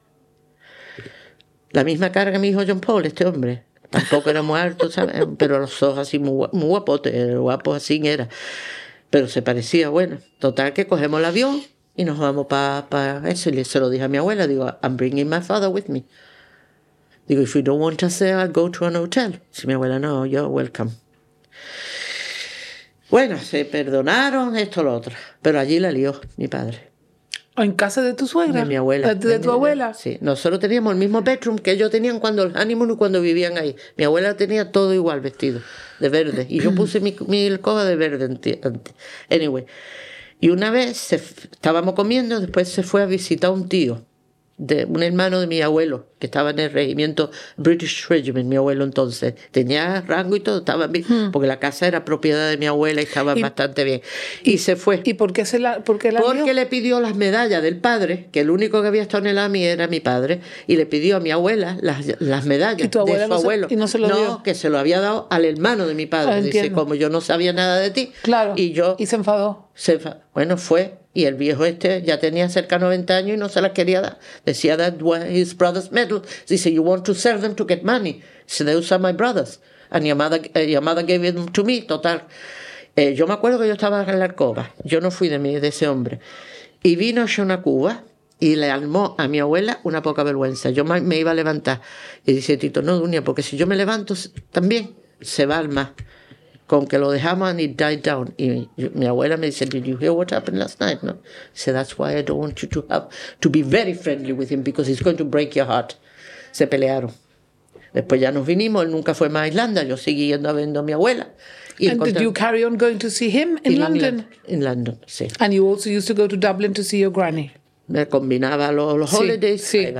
Speaker 2: La misma cara que mi hijo John Paul, este hombre. Tampoco era muy alto, ¿sabes? <laughs> Pero los ojos así muy, muy guapotes, eh, así era. Pero se parecía, bueno. Total que cogemos el avión y nos vamos para eso. Y se lo dije a mi abuela, digo, I'm bringing my father with me. Digo, if you don't want us there, I'll go to an hotel. Si mi abuela, no, you're welcome. Bueno, se perdonaron, esto, lo otro. Pero allí la lió mi padre.
Speaker 1: ¿En casa de tu suegra?
Speaker 2: De mi abuela.
Speaker 1: ¿De, de tu
Speaker 2: mi-
Speaker 1: abuela?
Speaker 2: Sí. Nosotros teníamos el mismo bedroom que ellos tenían cuando el honeymoon y cuando vivían ahí. Mi abuela tenía todo igual vestido, de verde. Y yo puse mi, mi alcoba de verde. ante- ante- Anyway. Y una vez se estábamos comiendo, después se fue a visitar a un tío de un hermano de mi abuelo, que estaba en el regimiento British Regiment, mi abuelo entonces. Tenía rango y todo, estaba bien,
Speaker 1: Hmm.
Speaker 2: porque la casa era propiedad de mi abuela y estaba bastante bien. Y, se fue.
Speaker 1: ¿Y por qué, se la, por qué la
Speaker 2: Porque
Speaker 1: dio?
Speaker 2: le pidió las medallas del padre, que el único que había estado en el AMI era mi padre, y le pidió a mi abuela las, las medallas
Speaker 1: ¿Y tu
Speaker 2: de su
Speaker 1: no se-
Speaker 2: abuelo.
Speaker 1: y no se lo dio?
Speaker 2: que se lo había dado al hermano de mi padre.
Speaker 1: Ah,
Speaker 2: Dice, como yo no sabía nada de ti.
Speaker 1: Claro.
Speaker 2: Y yo,
Speaker 1: Y se enfadó.
Speaker 2: se fa- bueno, fue, y el viejo este ya tenía cerca de 90 años y no se las quería dar. Decía, that was his brother's medal. Dice, you want to sell them to get money. Dice, those are my brothers. And your mother, eh, your mother gave them to me, total. Eh, yo me acuerdo que yo estaba en la alcoba, yo no fui de, mi, de ese hombre. Y vino a Cuba y le armó a mi abuela una poca vergüenza. Yo me, iba a levantar. Y dice Tito, no, Dunia, porque si yo me levanto también, se va al mar. Con que lo dejamos and it died down. Y mi abuela me dice, did you hear what happened last night? No. Dice, that's why I don't want you to have, to be very friendly with him because he's going to break your heart. Se pelearon. Después ya nos vinimos, él nunca fue más a Irlanda, yo seguí yendo a ver a mi abuela. Y
Speaker 1: And did you carry on going to see him in
Speaker 2: en
Speaker 1: London?
Speaker 2: England- En London, sí.
Speaker 1: And you also used to go to Dublin to see your granny.
Speaker 2: Me combinaba los, los
Speaker 1: Sí,
Speaker 2: holidays.
Speaker 1: sí.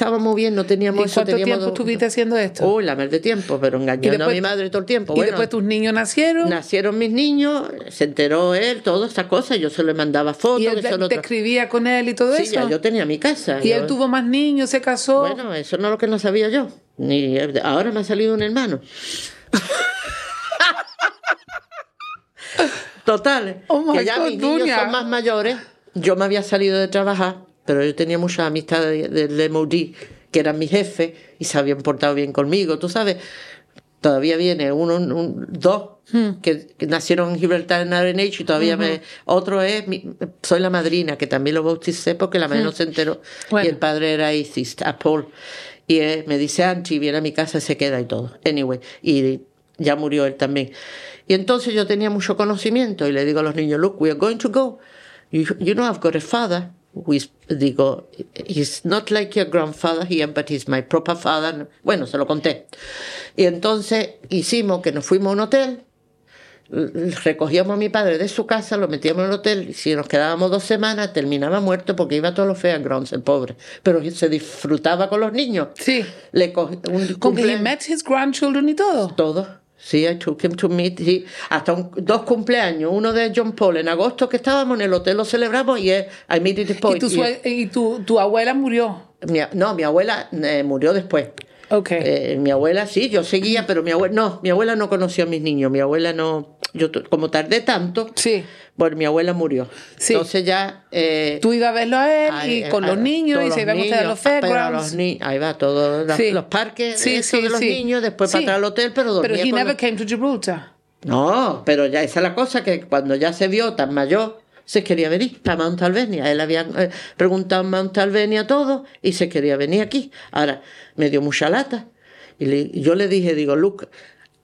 Speaker 2: Estábamos bien, no teníamos
Speaker 1: ¿Y
Speaker 2: eso.
Speaker 1: cuánto
Speaker 2: teníamos
Speaker 1: tiempo
Speaker 2: dos-
Speaker 1: tuviste haciendo esto?
Speaker 2: Uy, la mer de tiempo, pero engañando
Speaker 1: después-
Speaker 2: a mi madre todo el tiempo.
Speaker 1: y después tus niños nacieron.
Speaker 2: nacieron mis niños, se enteró él, todas estas cosas, yo se le mandaba fotos.
Speaker 1: y él te, escribía con él y todo
Speaker 2: Sí,
Speaker 1: eso.
Speaker 2: ya yo tenía mi casa.
Speaker 1: y
Speaker 2: yo-
Speaker 1: él tuvo más niños, se casó.
Speaker 2: Bueno, eso no es lo que no sabía yo. Ni ahora me ha salido un hermano. <laughs> Total,
Speaker 1: Oh
Speaker 2: que ya
Speaker 1: God,
Speaker 2: mis niños son más mayores. Yo me había salido de trabajar, pero yo tenía mucha amistad de- del MOD, que eran mi jefe y se habían portado bien conmigo. Tú sabes, todavía viene uno, un- dos
Speaker 1: Hmm.
Speaker 2: que, que nacieron en Gibraltar en RNH y todavía me. Otro es, mi- soy la madrina, que también lo bauticé porque la madre no se enteró.
Speaker 1: Hmm. Bueno.
Speaker 2: Y el padre era atheist, a Paul. Y eh, me dice, Anchi, viene a mi casa, se queda y todo. Anyway, y ya murió él también. Y entonces yo tenía mucho conocimiento y le digo a los niños, look, we are going to go. You, you know, I've got a father. Digo, he's not like your grandfather here, but he's my proper father. Bueno, se lo conté. Y entonces hicimos que nos fuimos a un hotel, recogíamos a mi padre de su casa, lo metíamos en el hotel, y si nos quedábamos dos semanas, terminaba muerto porque iba a todos los fairgrounds, el pobre. Pero se disfrutaba con los niños.
Speaker 1: Sí.
Speaker 2: Le cogí un
Speaker 1: Con que he met his grandchildren y todo.
Speaker 2: todo. Sí, I took him to meet. sí. Hasta un- dos cumpleaños. Uno de John Paul en agosto que estábamos en el hotel, lo celebramos y eh, I made it a
Speaker 1: Y, tu,
Speaker 2: Y,
Speaker 1: tu, tu abuela murió.
Speaker 2: mi no, mi abuela eh, murió después.
Speaker 1: Ok.
Speaker 2: Eh, mi abuela sí, yo seguía, pero mi abuela no, mi abuela no conoció a mis niños, mi abuela no, yo como tardé tanto,
Speaker 1: sí.
Speaker 2: bueno, mi abuela murió.
Speaker 1: Sí.
Speaker 2: Entonces ya eh,
Speaker 1: Tú ibas a verlo a él y con los niños y se iban ustedes a los fairgrounds.
Speaker 2: ahí va, todos los,
Speaker 1: Sí.
Speaker 2: los parques
Speaker 1: Sí,
Speaker 2: eso de los niños, después para atrás al hotel, pero dormía
Speaker 1: Pero he never
Speaker 2: los-
Speaker 1: came to Gibraltar.
Speaker 2: No, pero ya esa es la cosa, que cuando ya se vio tan mayor, se quería venir para Mount Alvernia. Él había eh, preguntado en Mount Alvernia todo y se quería venir aquí. Ahora, me dio mucha lata. Y le- yo le dije, digo, look,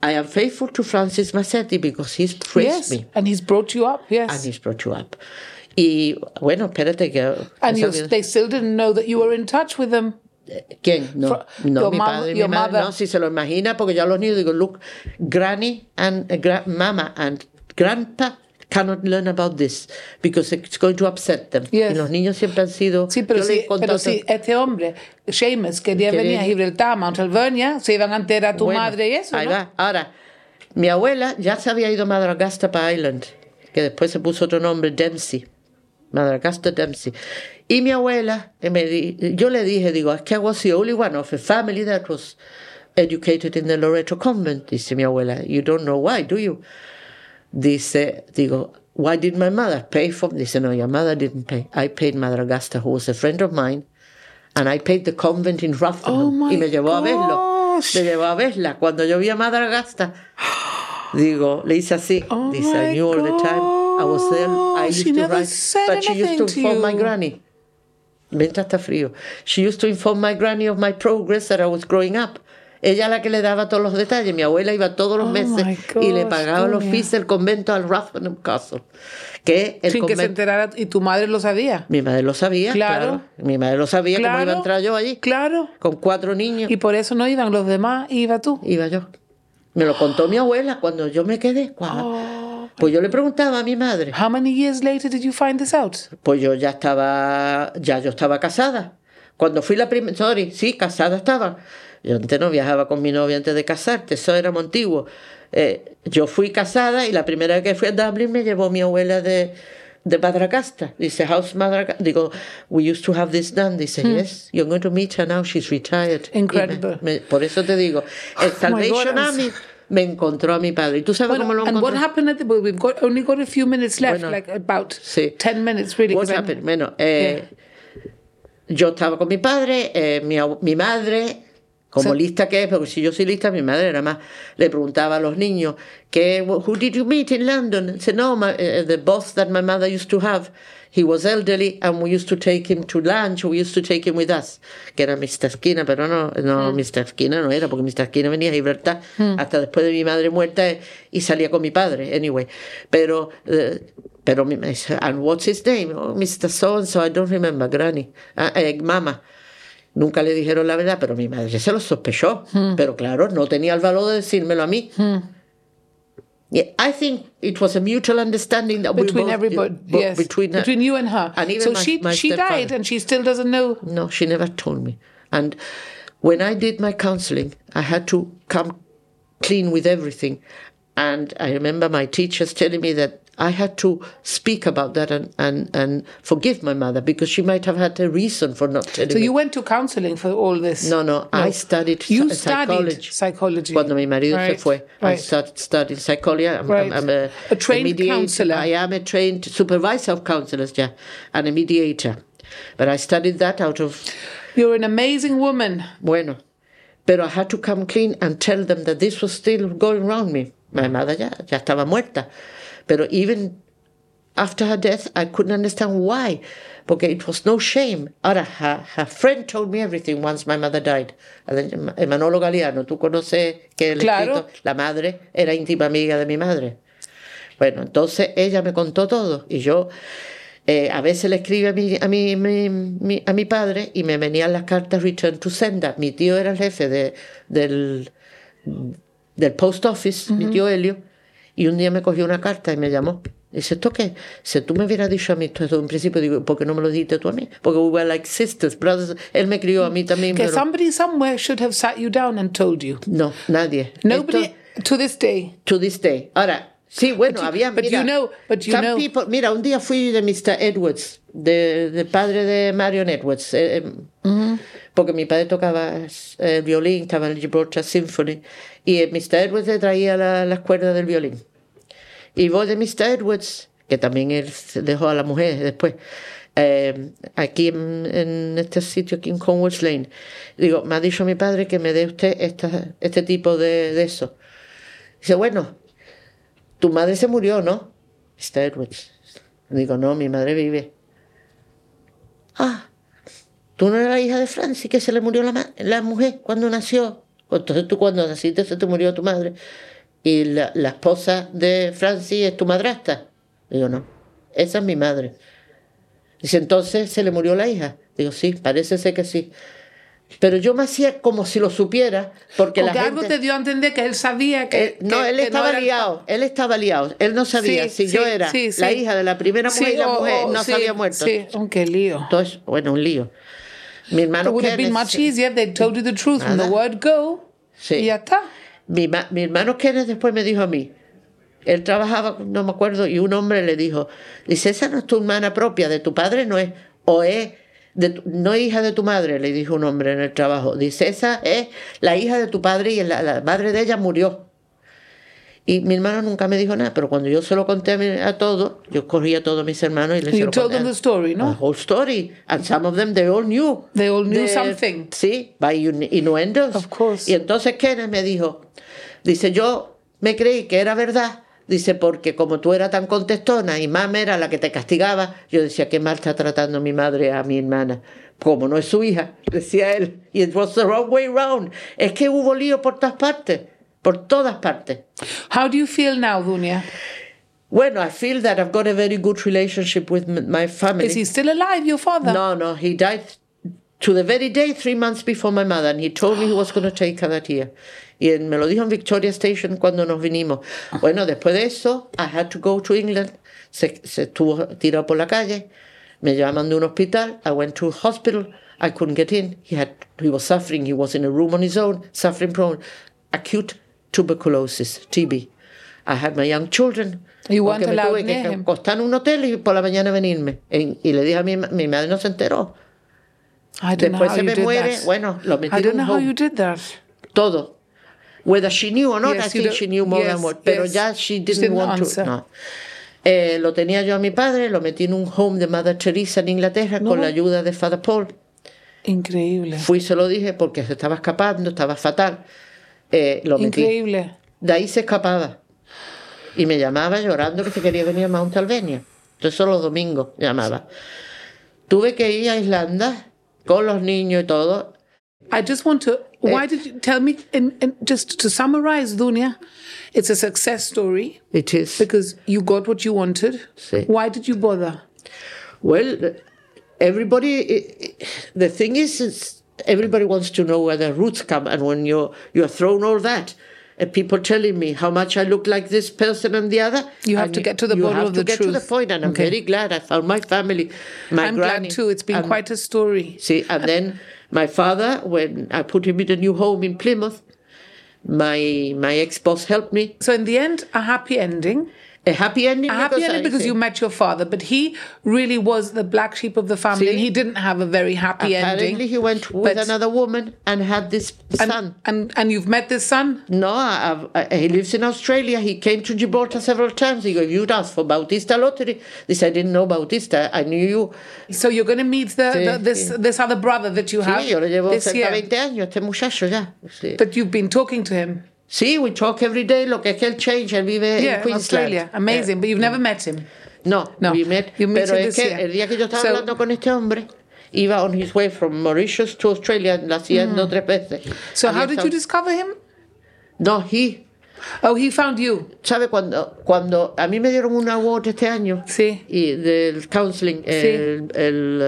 Speaker 2: I am faithful to Francis Massetti because he's praised
Speaker 1: Yes.
Speaker 2: me
Speaker 1: And he's brought you up. Yes.
Speaker 2: and he's brought you up. Y bueno, espérate que...
Speaker 1: And you, they still didn't know that you were in touch with them.
Speaker 2: ¿Quién? No, no
Speaker 1: your
Speaker 2: mi padre mi madre.
Speaker 1: mother.
Speaker 2: No, si se lo imagina, porque yo a los niños digo, look, granny and uh, gra- mama and grandpa cannot learn about this because it's going to upset them.
Speaker 1: Yes.
Speaker 2: Y los niños siempre han sido...
Speaker 1: Sí, pero, sí, pero sí, este hombre, Seamus, quería
Speaker 2: Quería-
Speaker 1: venir a Gibraltar, a Mount Alvernia, se iban a enterar a tu
Speaker 2: Bueno,
Speaker 1: madre y eso,
Speaker 2: Ahí
Speaker 1: ¿no?
Speaker 2: va. Ahora, mi abuela ya se había ido a Madagascar para Island, que después se puso otro nombre, Dempsey. Madagascar Dempsey. Y mi abuela, eh, me di- yo le dije, digo, es que was the only one of a family that was educated in the Loreto Convent. Dice mi abuela, you don't know why, do you? Dice, digo, why did my mother pay for? Dice, no, your mother didn't pay. I paid Madagascar, who was a friend of mine, and I paid the convent in Rathfarnham.
Speaker 1: Oh, my
Speaker 2: y me llevó a verlo.
Speaker 1: gosh.
Speaker 2: Me llevó a verla. Cuando yo vi a Madagascar, digo, le hice así. <gasps>
Speaker 1: Oh,
Speaker 2: dice, I knew all the time. I was there. I used
Speaker 1: she
Speaker 2: to write. But she used to
Speaker 1: to
Speaker 2: inform my granny. Venta está frío. She used to inform my granny of my progress that I was growing up. Ella la que le daba todos los detalles. Mi abuela iba todos los
Speaker 1: Oh,
Speaker 2: meses y le
Speaker 1: gosh,
Speaker 2: pagaba los fees del convento al Rotherham Castle. Que el
Speaker 1: Sin que se enterara, y tu madre lo sabía.
Speaker 2: Mi madre lo sabía,
Speaker 1: Claro.
Speaker 2: claro. Mi madre lo sabía cómo iba a entrar yo allí.
Speaker 1: Claro.
Speaker 2: Con cuatro niños.
Speaker 1: Y por eso no iban los demás, iba tú.
Speaker 2: Iba yo. Me lo contó mi abuela cuando yo me quedé. cuando-
Speaker 1: Oh.
Speaker 2: Pues yo le preguntaba a mi madre.
Speaker 1: How many years later did you find this out?
Speaker 2: Pues yo ya estaba, ya yo estaba casada. Cuando fui la primera, sorry, sí, casada estaba. Yo antes no viajaba con mi novia antes de casarte, eso era muy antiguo. Eh, yo fui casada y la primera vez que fui a Dublin me llevó mi abuela de, de Madragasta. Dice, House Madragasta. Digo, we used to have this done. Dice, yes, you're going to meet her now, she's retired.
Speaker 1: Incredible.
Speaker 2: me- me- por eso te digo, el
Speaker 1: Oh, my
Speaker 2: Salvation Army me encontró a mi padre. ¿Y tú sabes cómo lo
Speaker 1: and what
Speaker 2: encontró?
Speaker 1: happened at the well, we've got only got a few minutes left,
Speaker 2: Bueno,
Speaker 1: like about
Speaker 2: sí.
Speaker 1: 10 minutes really.
Speaker 2: What happened? Bueno, eh, yo estaba con mi padre, eh, mi, mi madre, como lista que es, porque si yo soy lista, mi madre era más, le preguntaba a los niños, que, who did you meet in London? Said, no, my, eh, the boss that my mother used to have. He was elderly and we used to take him to lunch, we used to take him with us. Que era Mr. Skinner, pero no, no, Mr. Skinner no era, porque Mr. Skinner venía a Gibraltar hasta después de mi madre muerta eh, y salía con mi padre, anyway. Pero, eh, pero and what's his name? Oh, Mr. So and so, I don't remember, Granny. Eh, mama. Nunca le dijeron la verdad, pero mi madre se lo sospechó. Hmm. Pero claro, no tenía el valor de decírmelo a mí. Hmm. Yeah, I think it was a mutual understanding that
Speaker 1: between
Speaker 2: we both,
Speaker 1: everybody,
Speaker 2: bo-
Speaker 1: yes,
Speaker 2: between, uh, her-
Speaker 1: you and her.
Speaker 2: and even
Speaker 1: so
Speaker 2: my-
Speaker 1: she
Speaker 2: my
Speaker 1: she died, and she still doesn't know.
Speaker 2: No, she never told me. And when I did my counseling, I had to come clean with everything. And I remember my teachers telling me that I had to speak about that and, and, and forgive my mother because she might have had a reason for not telling
Speaker 1: So
Speaker 2: me.
Speaker 1: you went to counselling for all this?
Speaker 2: No, no, no. I studied
Speaker 1: You
Speaker 2: psy-
Speaker 1: studied
Speaker 2: psychology.
Speaker 1: psychology.
Speaker 2: Cuando mi marido
Speaker 1: Right,
Speaker 2: se fue, I
Speaker 1: right.
Speaker 2: started studying psychology. I'm,
Speaker 1: Right.
Speaker 2: I'm, I'm a,
Speaker 1: A trained
Speaker 2: mediator.
Speaker 1: counsellor.
Speaker 2: I am a trained supervisor of counselors, yeah, and a mediator. But I studied that out of,
Speaker 1: You're an amazing woman.
Speaker 2: bueno, pero I had to come clean and tell them that this was still going around me. My mother ya, ya estaba muerta. Pero even after her death, I couldn't understand why. Porque it was no shame. Ahora, her, her friend told me everything once my mother died. Manolo Galeano, tú conoces que el
Speaker 1: Claro.
Speaker 2: escrito, la madre era íntima amiga de mi madre. Bueno, entonces ella me contó todo y yo eh, a veces le escribí a mi, a, mi, mi- mi- a mi padre y me venían las cartas return to sender. Mi tío era el jefe de, del, del post office, mi tío Helio, y un día me cogió una carta y me llamó. Dice, ¿esto qué? Si tú me hubieras dicho a mí esto desde un principio, digo, ¿por qué no me lo dijiste tú a mí? Porque we were like sisters, brothers. Él me crió a mí también,
Speaker 1: Okay,
Speaker 2: pero
Speaker 1: somebody somewhere should have sat you down and told you.
Speaker 2: no, nadie.
Speaker 1: Nobody
Speaker 2: Esto-
Speaker 1: to this day.
Speaker 2: to this day. Ahora, sí, bueno, había.
Speaker 1: but
Speaker 2: mira,
Speaker 1: you know- but you
Speaker 2: some
Speaker 1: know-
Speaker 2: people- mira, un día fui de Mr. Edwards, de, del padre de Marion Edwards, eh, eh, porque mi padre tocaba eh, el violín, estaba en el Gibraltar Symphony, y Mr. Edwards le traía la- las cuerdas del violín. Y voy de Mr. Edwards, que también él dejó a la mujer después, eh, aquí en, en este sitio, aquí en Conwells Lane. Digo, me ha dicho mi padre que me dé usted esta, este tipo de, de eso. Dice, bueno, tu madre se murió, ¿no? Mr. Edwards. Digo, no, mi madre vive. Ah, tú no eres la hija de Francis, que se le murió la, la mujer cuando nació. Entonces tú cuando naciste se te murió tu madre. Y la, la esposa de Francis es tu madrastra. Digo, no, esa es mi madre. Dice, entonces se le murió la hija. Digo, sí, parece ser que sí. Pero yo me hacía como si lo supiera, porque la
Speaker 1: Porque algo
Speaker 2: gente...
Speaker 1: te dio a entender que él sabía que.
Speaker 2: Él- no,
Speaker 1: que-
Speaker 2: él
Speaker 1: que
Speaker 2: estaba
Speaker 1: era el
Speaker 2: liado, él estaba liado. Él no sabía
Speaker 1: Sí,
Speaker 2: si yo
Speaker 1: sí,
Speaker 2: era
Speaker 1: sí,
Speaker 2: la hija de la primera mujer y la mujer no se había muerto.
Speaker 1: Sí, oh, qué lío.
Speaker 2: Entonces, bueno, un lío. Mi
Speaker 1: It
Speaker 2: hermano
Speaker 1: would have been much easier if they told you the truth from the
Speaker 2: Nada.
Speaker 1: word go.
Speaker 2: Sí.
Speaker 1: Y ya está.
Speaker 2: mi, mi hermano Kenneth después me dijo a mí, él trabajaba, no me acuerdo, y un hombre le dijo, dice, esa no es tu hermana propia, de tu padre no es, o es, de tu- no es hija de tu madre, le dijo un hombre en el trabajo, dice, esa es la hija de tu padre y la, la madre de ella murió. Y mi hermano nunca me dijo nada, pero cuando yo se lo conté a, mi- a todos, yo corrí a todos mis hermanos y les
Speaker 1: You told them the story,
Speaker 2: The
Speaker 1: no?
Speaker 2: whole story. And some of them, they all knew.
Speaker 1: They all knew
Speaker 2: De-
Speaker 1: something.
Speaker 2: Sí, by in- innuendos.
Speaker 1: Of course.
Speaker 2: Y entonces Kenneth me dijo, dice, yo me creí que era verdad. Dice, porque como tú eras tan contestona y mamá era la que te castigaba, yo decía, qué mal está tratando mi madre a mi hermana. Como no es su hija, <laughs> decía él. Y it was the wrong way round. Es que hubo lío por todas partes. Por todas partes.
Speaker 1: How do you feel now, Dunia?
Speaker 2: Bueno, I feel that I've got a very good relationship with my family.
Speaker 1: Is he still alive, your father?
Speaker 2: No, no, he died to the very day three months before my mother, and he told me he was going to take her that year. Y él me lo dijo en Victoria Station cuando nos vinimos. Ah. Bueno, después de eso, I had to go to England. Se, se estuvo tirado por la calle. Me llaman de un hospital. I went to a hospital. I couldn't get in. He had he was suffering. He was in a room on his own, suffering from acute tuberculosis, TB. I had my young children.
Speaker 1: You
Speaker 2: porque me tuve que acostar en un hotel y por la mañana venirme. En- y le dije a mi, mi madre no se enteró.
Speaker 1: I don't know
Speaker 2: Después
Speaker 1: how
Speaker 2: se
Speaker 1: you
Speaker 2: me
Speaker 1: did
Speaker 2: muere,
Speaker 1: that.
Speaker 2: bueno, lo metí
Speaker 1: I
Speaker 2: en
Speaker 1: don't
Speaker 2: un
Speaker 1: know how
Speaker 2: home.
Speaker 1: you did that.
Speaker 2: Todo. Whether she knew or not,
Speaker 1: Yes,
Speaker 2: I
Speaker 1: you
Speaker 2: think
Speaker 1: don't-
Speaker 2: she knew more
Speaker 1: yes,
Speaker 2: than what. Pero
Speaker 1: yes.
Speaker 2: ya she didn't,
Speaker 1: didn't
Speaker 2: want
Speaker 1: answer.
Speaker 2: to. No. Eh, lo tenía yo a mi padre, lo metí en un home de Mother Teresa en Inglaterra con
Speaker 1: No.
Speaker 2: la ayuda de Father Paul.
Speaker 1: Increíble.
Speaker 2: Fui y se lo dije porque se estaba escapando, estaba fatal. Eh, lo metí.
Speaker 1: Increíble.
Speaker 2: De ahí se escapaba. Y me llamaba llorando que se quería venir a Mount Albania. Entonces los domingos llamaba. Tuve que ir a Islanda con los niños y todo.
Speaker 1: I just want to.
Speaker 2: Eh.
Speaker 1: Why did you tell me? And, and just to summarize, Dunya, it's a success story
Speaker 2: It is.
Speaker 1: because you got what you wanted.
Speaker 2: Sí.
Speaker 1: Why did you bother?
Speaker 2: Well, everybody. The thing is, is everybody wants to know where their roots come, and when you're you're thrown all that, and people telling me how much I look like this person and the other,
Speaker 1: You have to get to the
Speaker 2: you
Speaker 1: bottom
Speaker 2: have
Speaker 1: of
Speaker 2: to
Speaker 1: the
Speaker 2: get to the point, and I'm
Speaker 1: Okay.
Speaker 2: very glad I found my family, my
Speaker 1: I'm
Speaker 2: granny,
Speaker 1: glad too. It's been
Speaker 2: and-
Speaker 1: quite a story.
Speaker 2: See, and then <laughs> my father, when I put him in a new home in Plymouth, my my ex boss helped me.
Speaker 1: So in the end, a happy ending.
Speaker 2: A happy ending.
Speaker 1: A happy ending because you met your father, but he really was the black sheep of the family,
Speaker 2: See?
Speaker 1: and he didn't have a very happy
Speaker 2: Apparently,
Speaker 1: ending.
Speaker 2: he went with another woman and had this
Speaker 1: and,
Speaker 2: son.
Speaker 1: and and you've met this son.
Speaker 2: No, I, I, he lives in Australia. He came to Gibraltar several times. He go, you'd asked for Bautista Lottery. This I didn't know Bautista. I knew you.
Speaker 1: So you're going to meet the,
Speaker 2: Sí,
Speaker 1: the this this other brother that you have
Speaker 2: Sí, yo le llevo cerca
Speaker 1: year.
Speaker 2: 20 años, este muchacho ya. Sí.
Speaker 1: But you've been talking to him.
Speaker 2: Sí, we talk every day. Look, que es que él change, él vive
Speaker 1: Yeah, in
Speaker 2: Queensland.
Speaker 1: Australia. Amazing. But you've never met him.
Speaker 2: No,
Speaker 1: No,
Speaker 2: we met.
Speaker 1: you
Speaker 2: pero
Speaker 1: him
Speaker 2: es
Speaker 1: this
Speaker 2: que el día que yo estaba
Speaker 1: So-
Speaker 2: hablando con este hombre, iba on his way from Mauritius to Australia, la haciendo tres veces.
Speaker 1: Mm. So
Speaker 2: Había
Speaker 1: how did you discover him?
Speaker 2: No, he.
Speaker 1: Oh, he found you.
Speaker 2: ¿Sabe cuando, cuando a mí me dieron un award este año?
Speaker 1: Sí.
Speaker 2: Y del counseling, el, el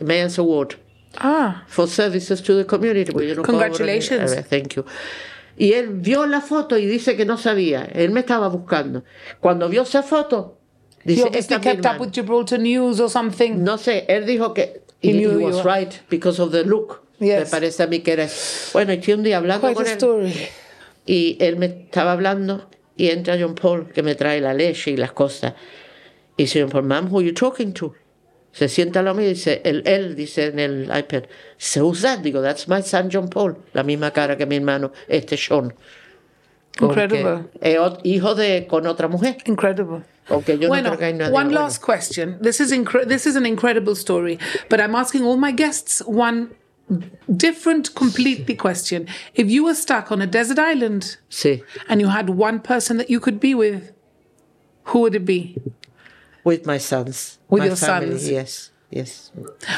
Speaker 2: uh, Mayor's Award
Speaker 1: Ah,
Speaker 2: for services to the community. porque yo no cobro ni-
Speaker 1: Congratulations.
Speaker 2: Thank you. Y él vio la foto y dice que no sabía. Él me estaba buscando. Cuando vio esa foto,
Speaker 1: he
Speaker 2: dice,
Speaker 1: obviously
Speaker 2: "Esta
Speaker 1: kept up
Speaker 2: hermana".
Speaker 1: with Gibraltar News or something.
Speaker 2: No sé, él dijo que
Speaker 1: He
Speaker 2: he,
Speaker 1: knew
Speaker 2: he
Speaker 1: you
Speaker 2: was
Speaker 1: were-
Speaker 2: right because of the look.
Speaker 1: Yes.
Speaker 2: Me parece a mí que era. Bueno, estoy un día hablando
Speaker 1: Quite
Speaker 2: con él
Speaker 1: story.
Speaker 2: y él me estaba hablando y entra John Paul que me trae la leche y las cosas. Y dice John Paul, ma'am, who are you talking to? Se sienta lado mío y dice, él, él dice en el iPad, who's that? Digo, that's my son John Paul. La misma cara que mi hermano, este Sean.
Speaker 1: Incredible.
Speaker 2: es hijo de con otra mujer.
Speaker 1: Incredible.
Speaker 2: Porque yo
Speaker 1: Bueno,
Speaker 2: no creo que hay nadie
Speaker 1: one
Speaker 2: bueno.
Speaker 1: last question. This is incre- this is an incredible story, but I'm asking all my guests one different, completely question. If you were stuck on a desert island
Speaker 2: Sí,
Speaker 1: and you had one person that you could be with, who would it be?
Speaker 2: With my sons.
Speaker 1: With
Speaker 2: my
Speaker 1: your
Speaker 2: family,
Speaker 1: sons.
Speaker 2: Yes, yes.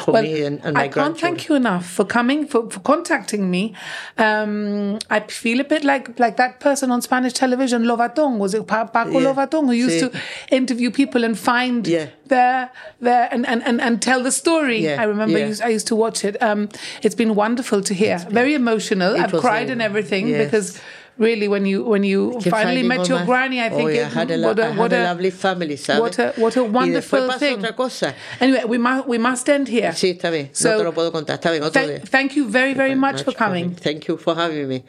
Speaker 2: For
Speaker 1: Well,
Speaker 2: me and, and my
Speaker 1: I can't thank you enough for coming, for, for contacting me. Um, I feel a bit like like that person on Spanish television, Lobatón. Was it Pa- Paco
Speaker 2: Yeah.
Speaker 1: Lobatón who used
Speaker 2: Sí.
Speaker 1: to interview people and find
Speaker 2: Yeah.
Speaker 1: their their and, and, and, and tell the story?
Speaker 2: Yeah,
Speaker 1: I remember
Speaker 2: yeah.
Speaker 1: used, I used to watch it. Um, it's been wonderful to hear. Very emotional. I've cried
Speaker 2: very-
Speaker 1: and everything
Speaker 2: yes.
Speaker 1: because really when you when you
Speaker 2: Que
Speaker 1: finally met your granny, I oh, think
Speaker 2: oh, yeah,
Speaker 1: it,
Speaker 2: I had a,
Speaker 1: what a,
Speaker 2: I had
Speaker 1: what
Speaker 2: a
Speaker 1: a
Speaker 2: lovely family, ¿sabes?
Speaker 1: what a what a wonderful thing.
Speaker 2: otra cosa.
Speaker 1: Anyway, we must we must end here.
Speaker 2: Sí, está bien.
Speaker 1: So,
Speaker 2: no te lo puedo contar. Está bien, otro
Speaker 1: Thank,
Speaker 2: día.
Speaker 1: thank you very, very much for
Speaker 2: Much
Speaker 1: coming.
Speaker 2: Thank you for having me.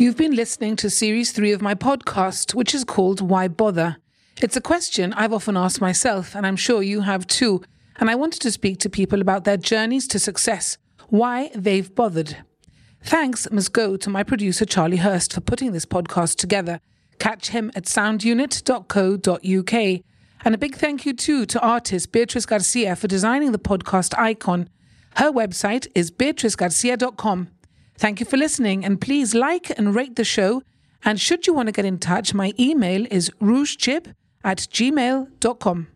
Speaker 1: You've been listening to series three of my podcast, which is called Why Bother? It's a question I've often asked myself, and I'm sure you have too. And I wanted to speak to people about their journeys to success, why they've bothered. Thanks must go to my producer, Charlie Hurst, for putting this podcast together. Catch him at soundunit.co.uk. And a big thank you too to artist Beatrice Garcia for designing the podcast icon. Her website is beatricegarcia.com. Thank you for listening, and please like and rate the show. And should you want to get in touch, my email is rougechip at gmail.com.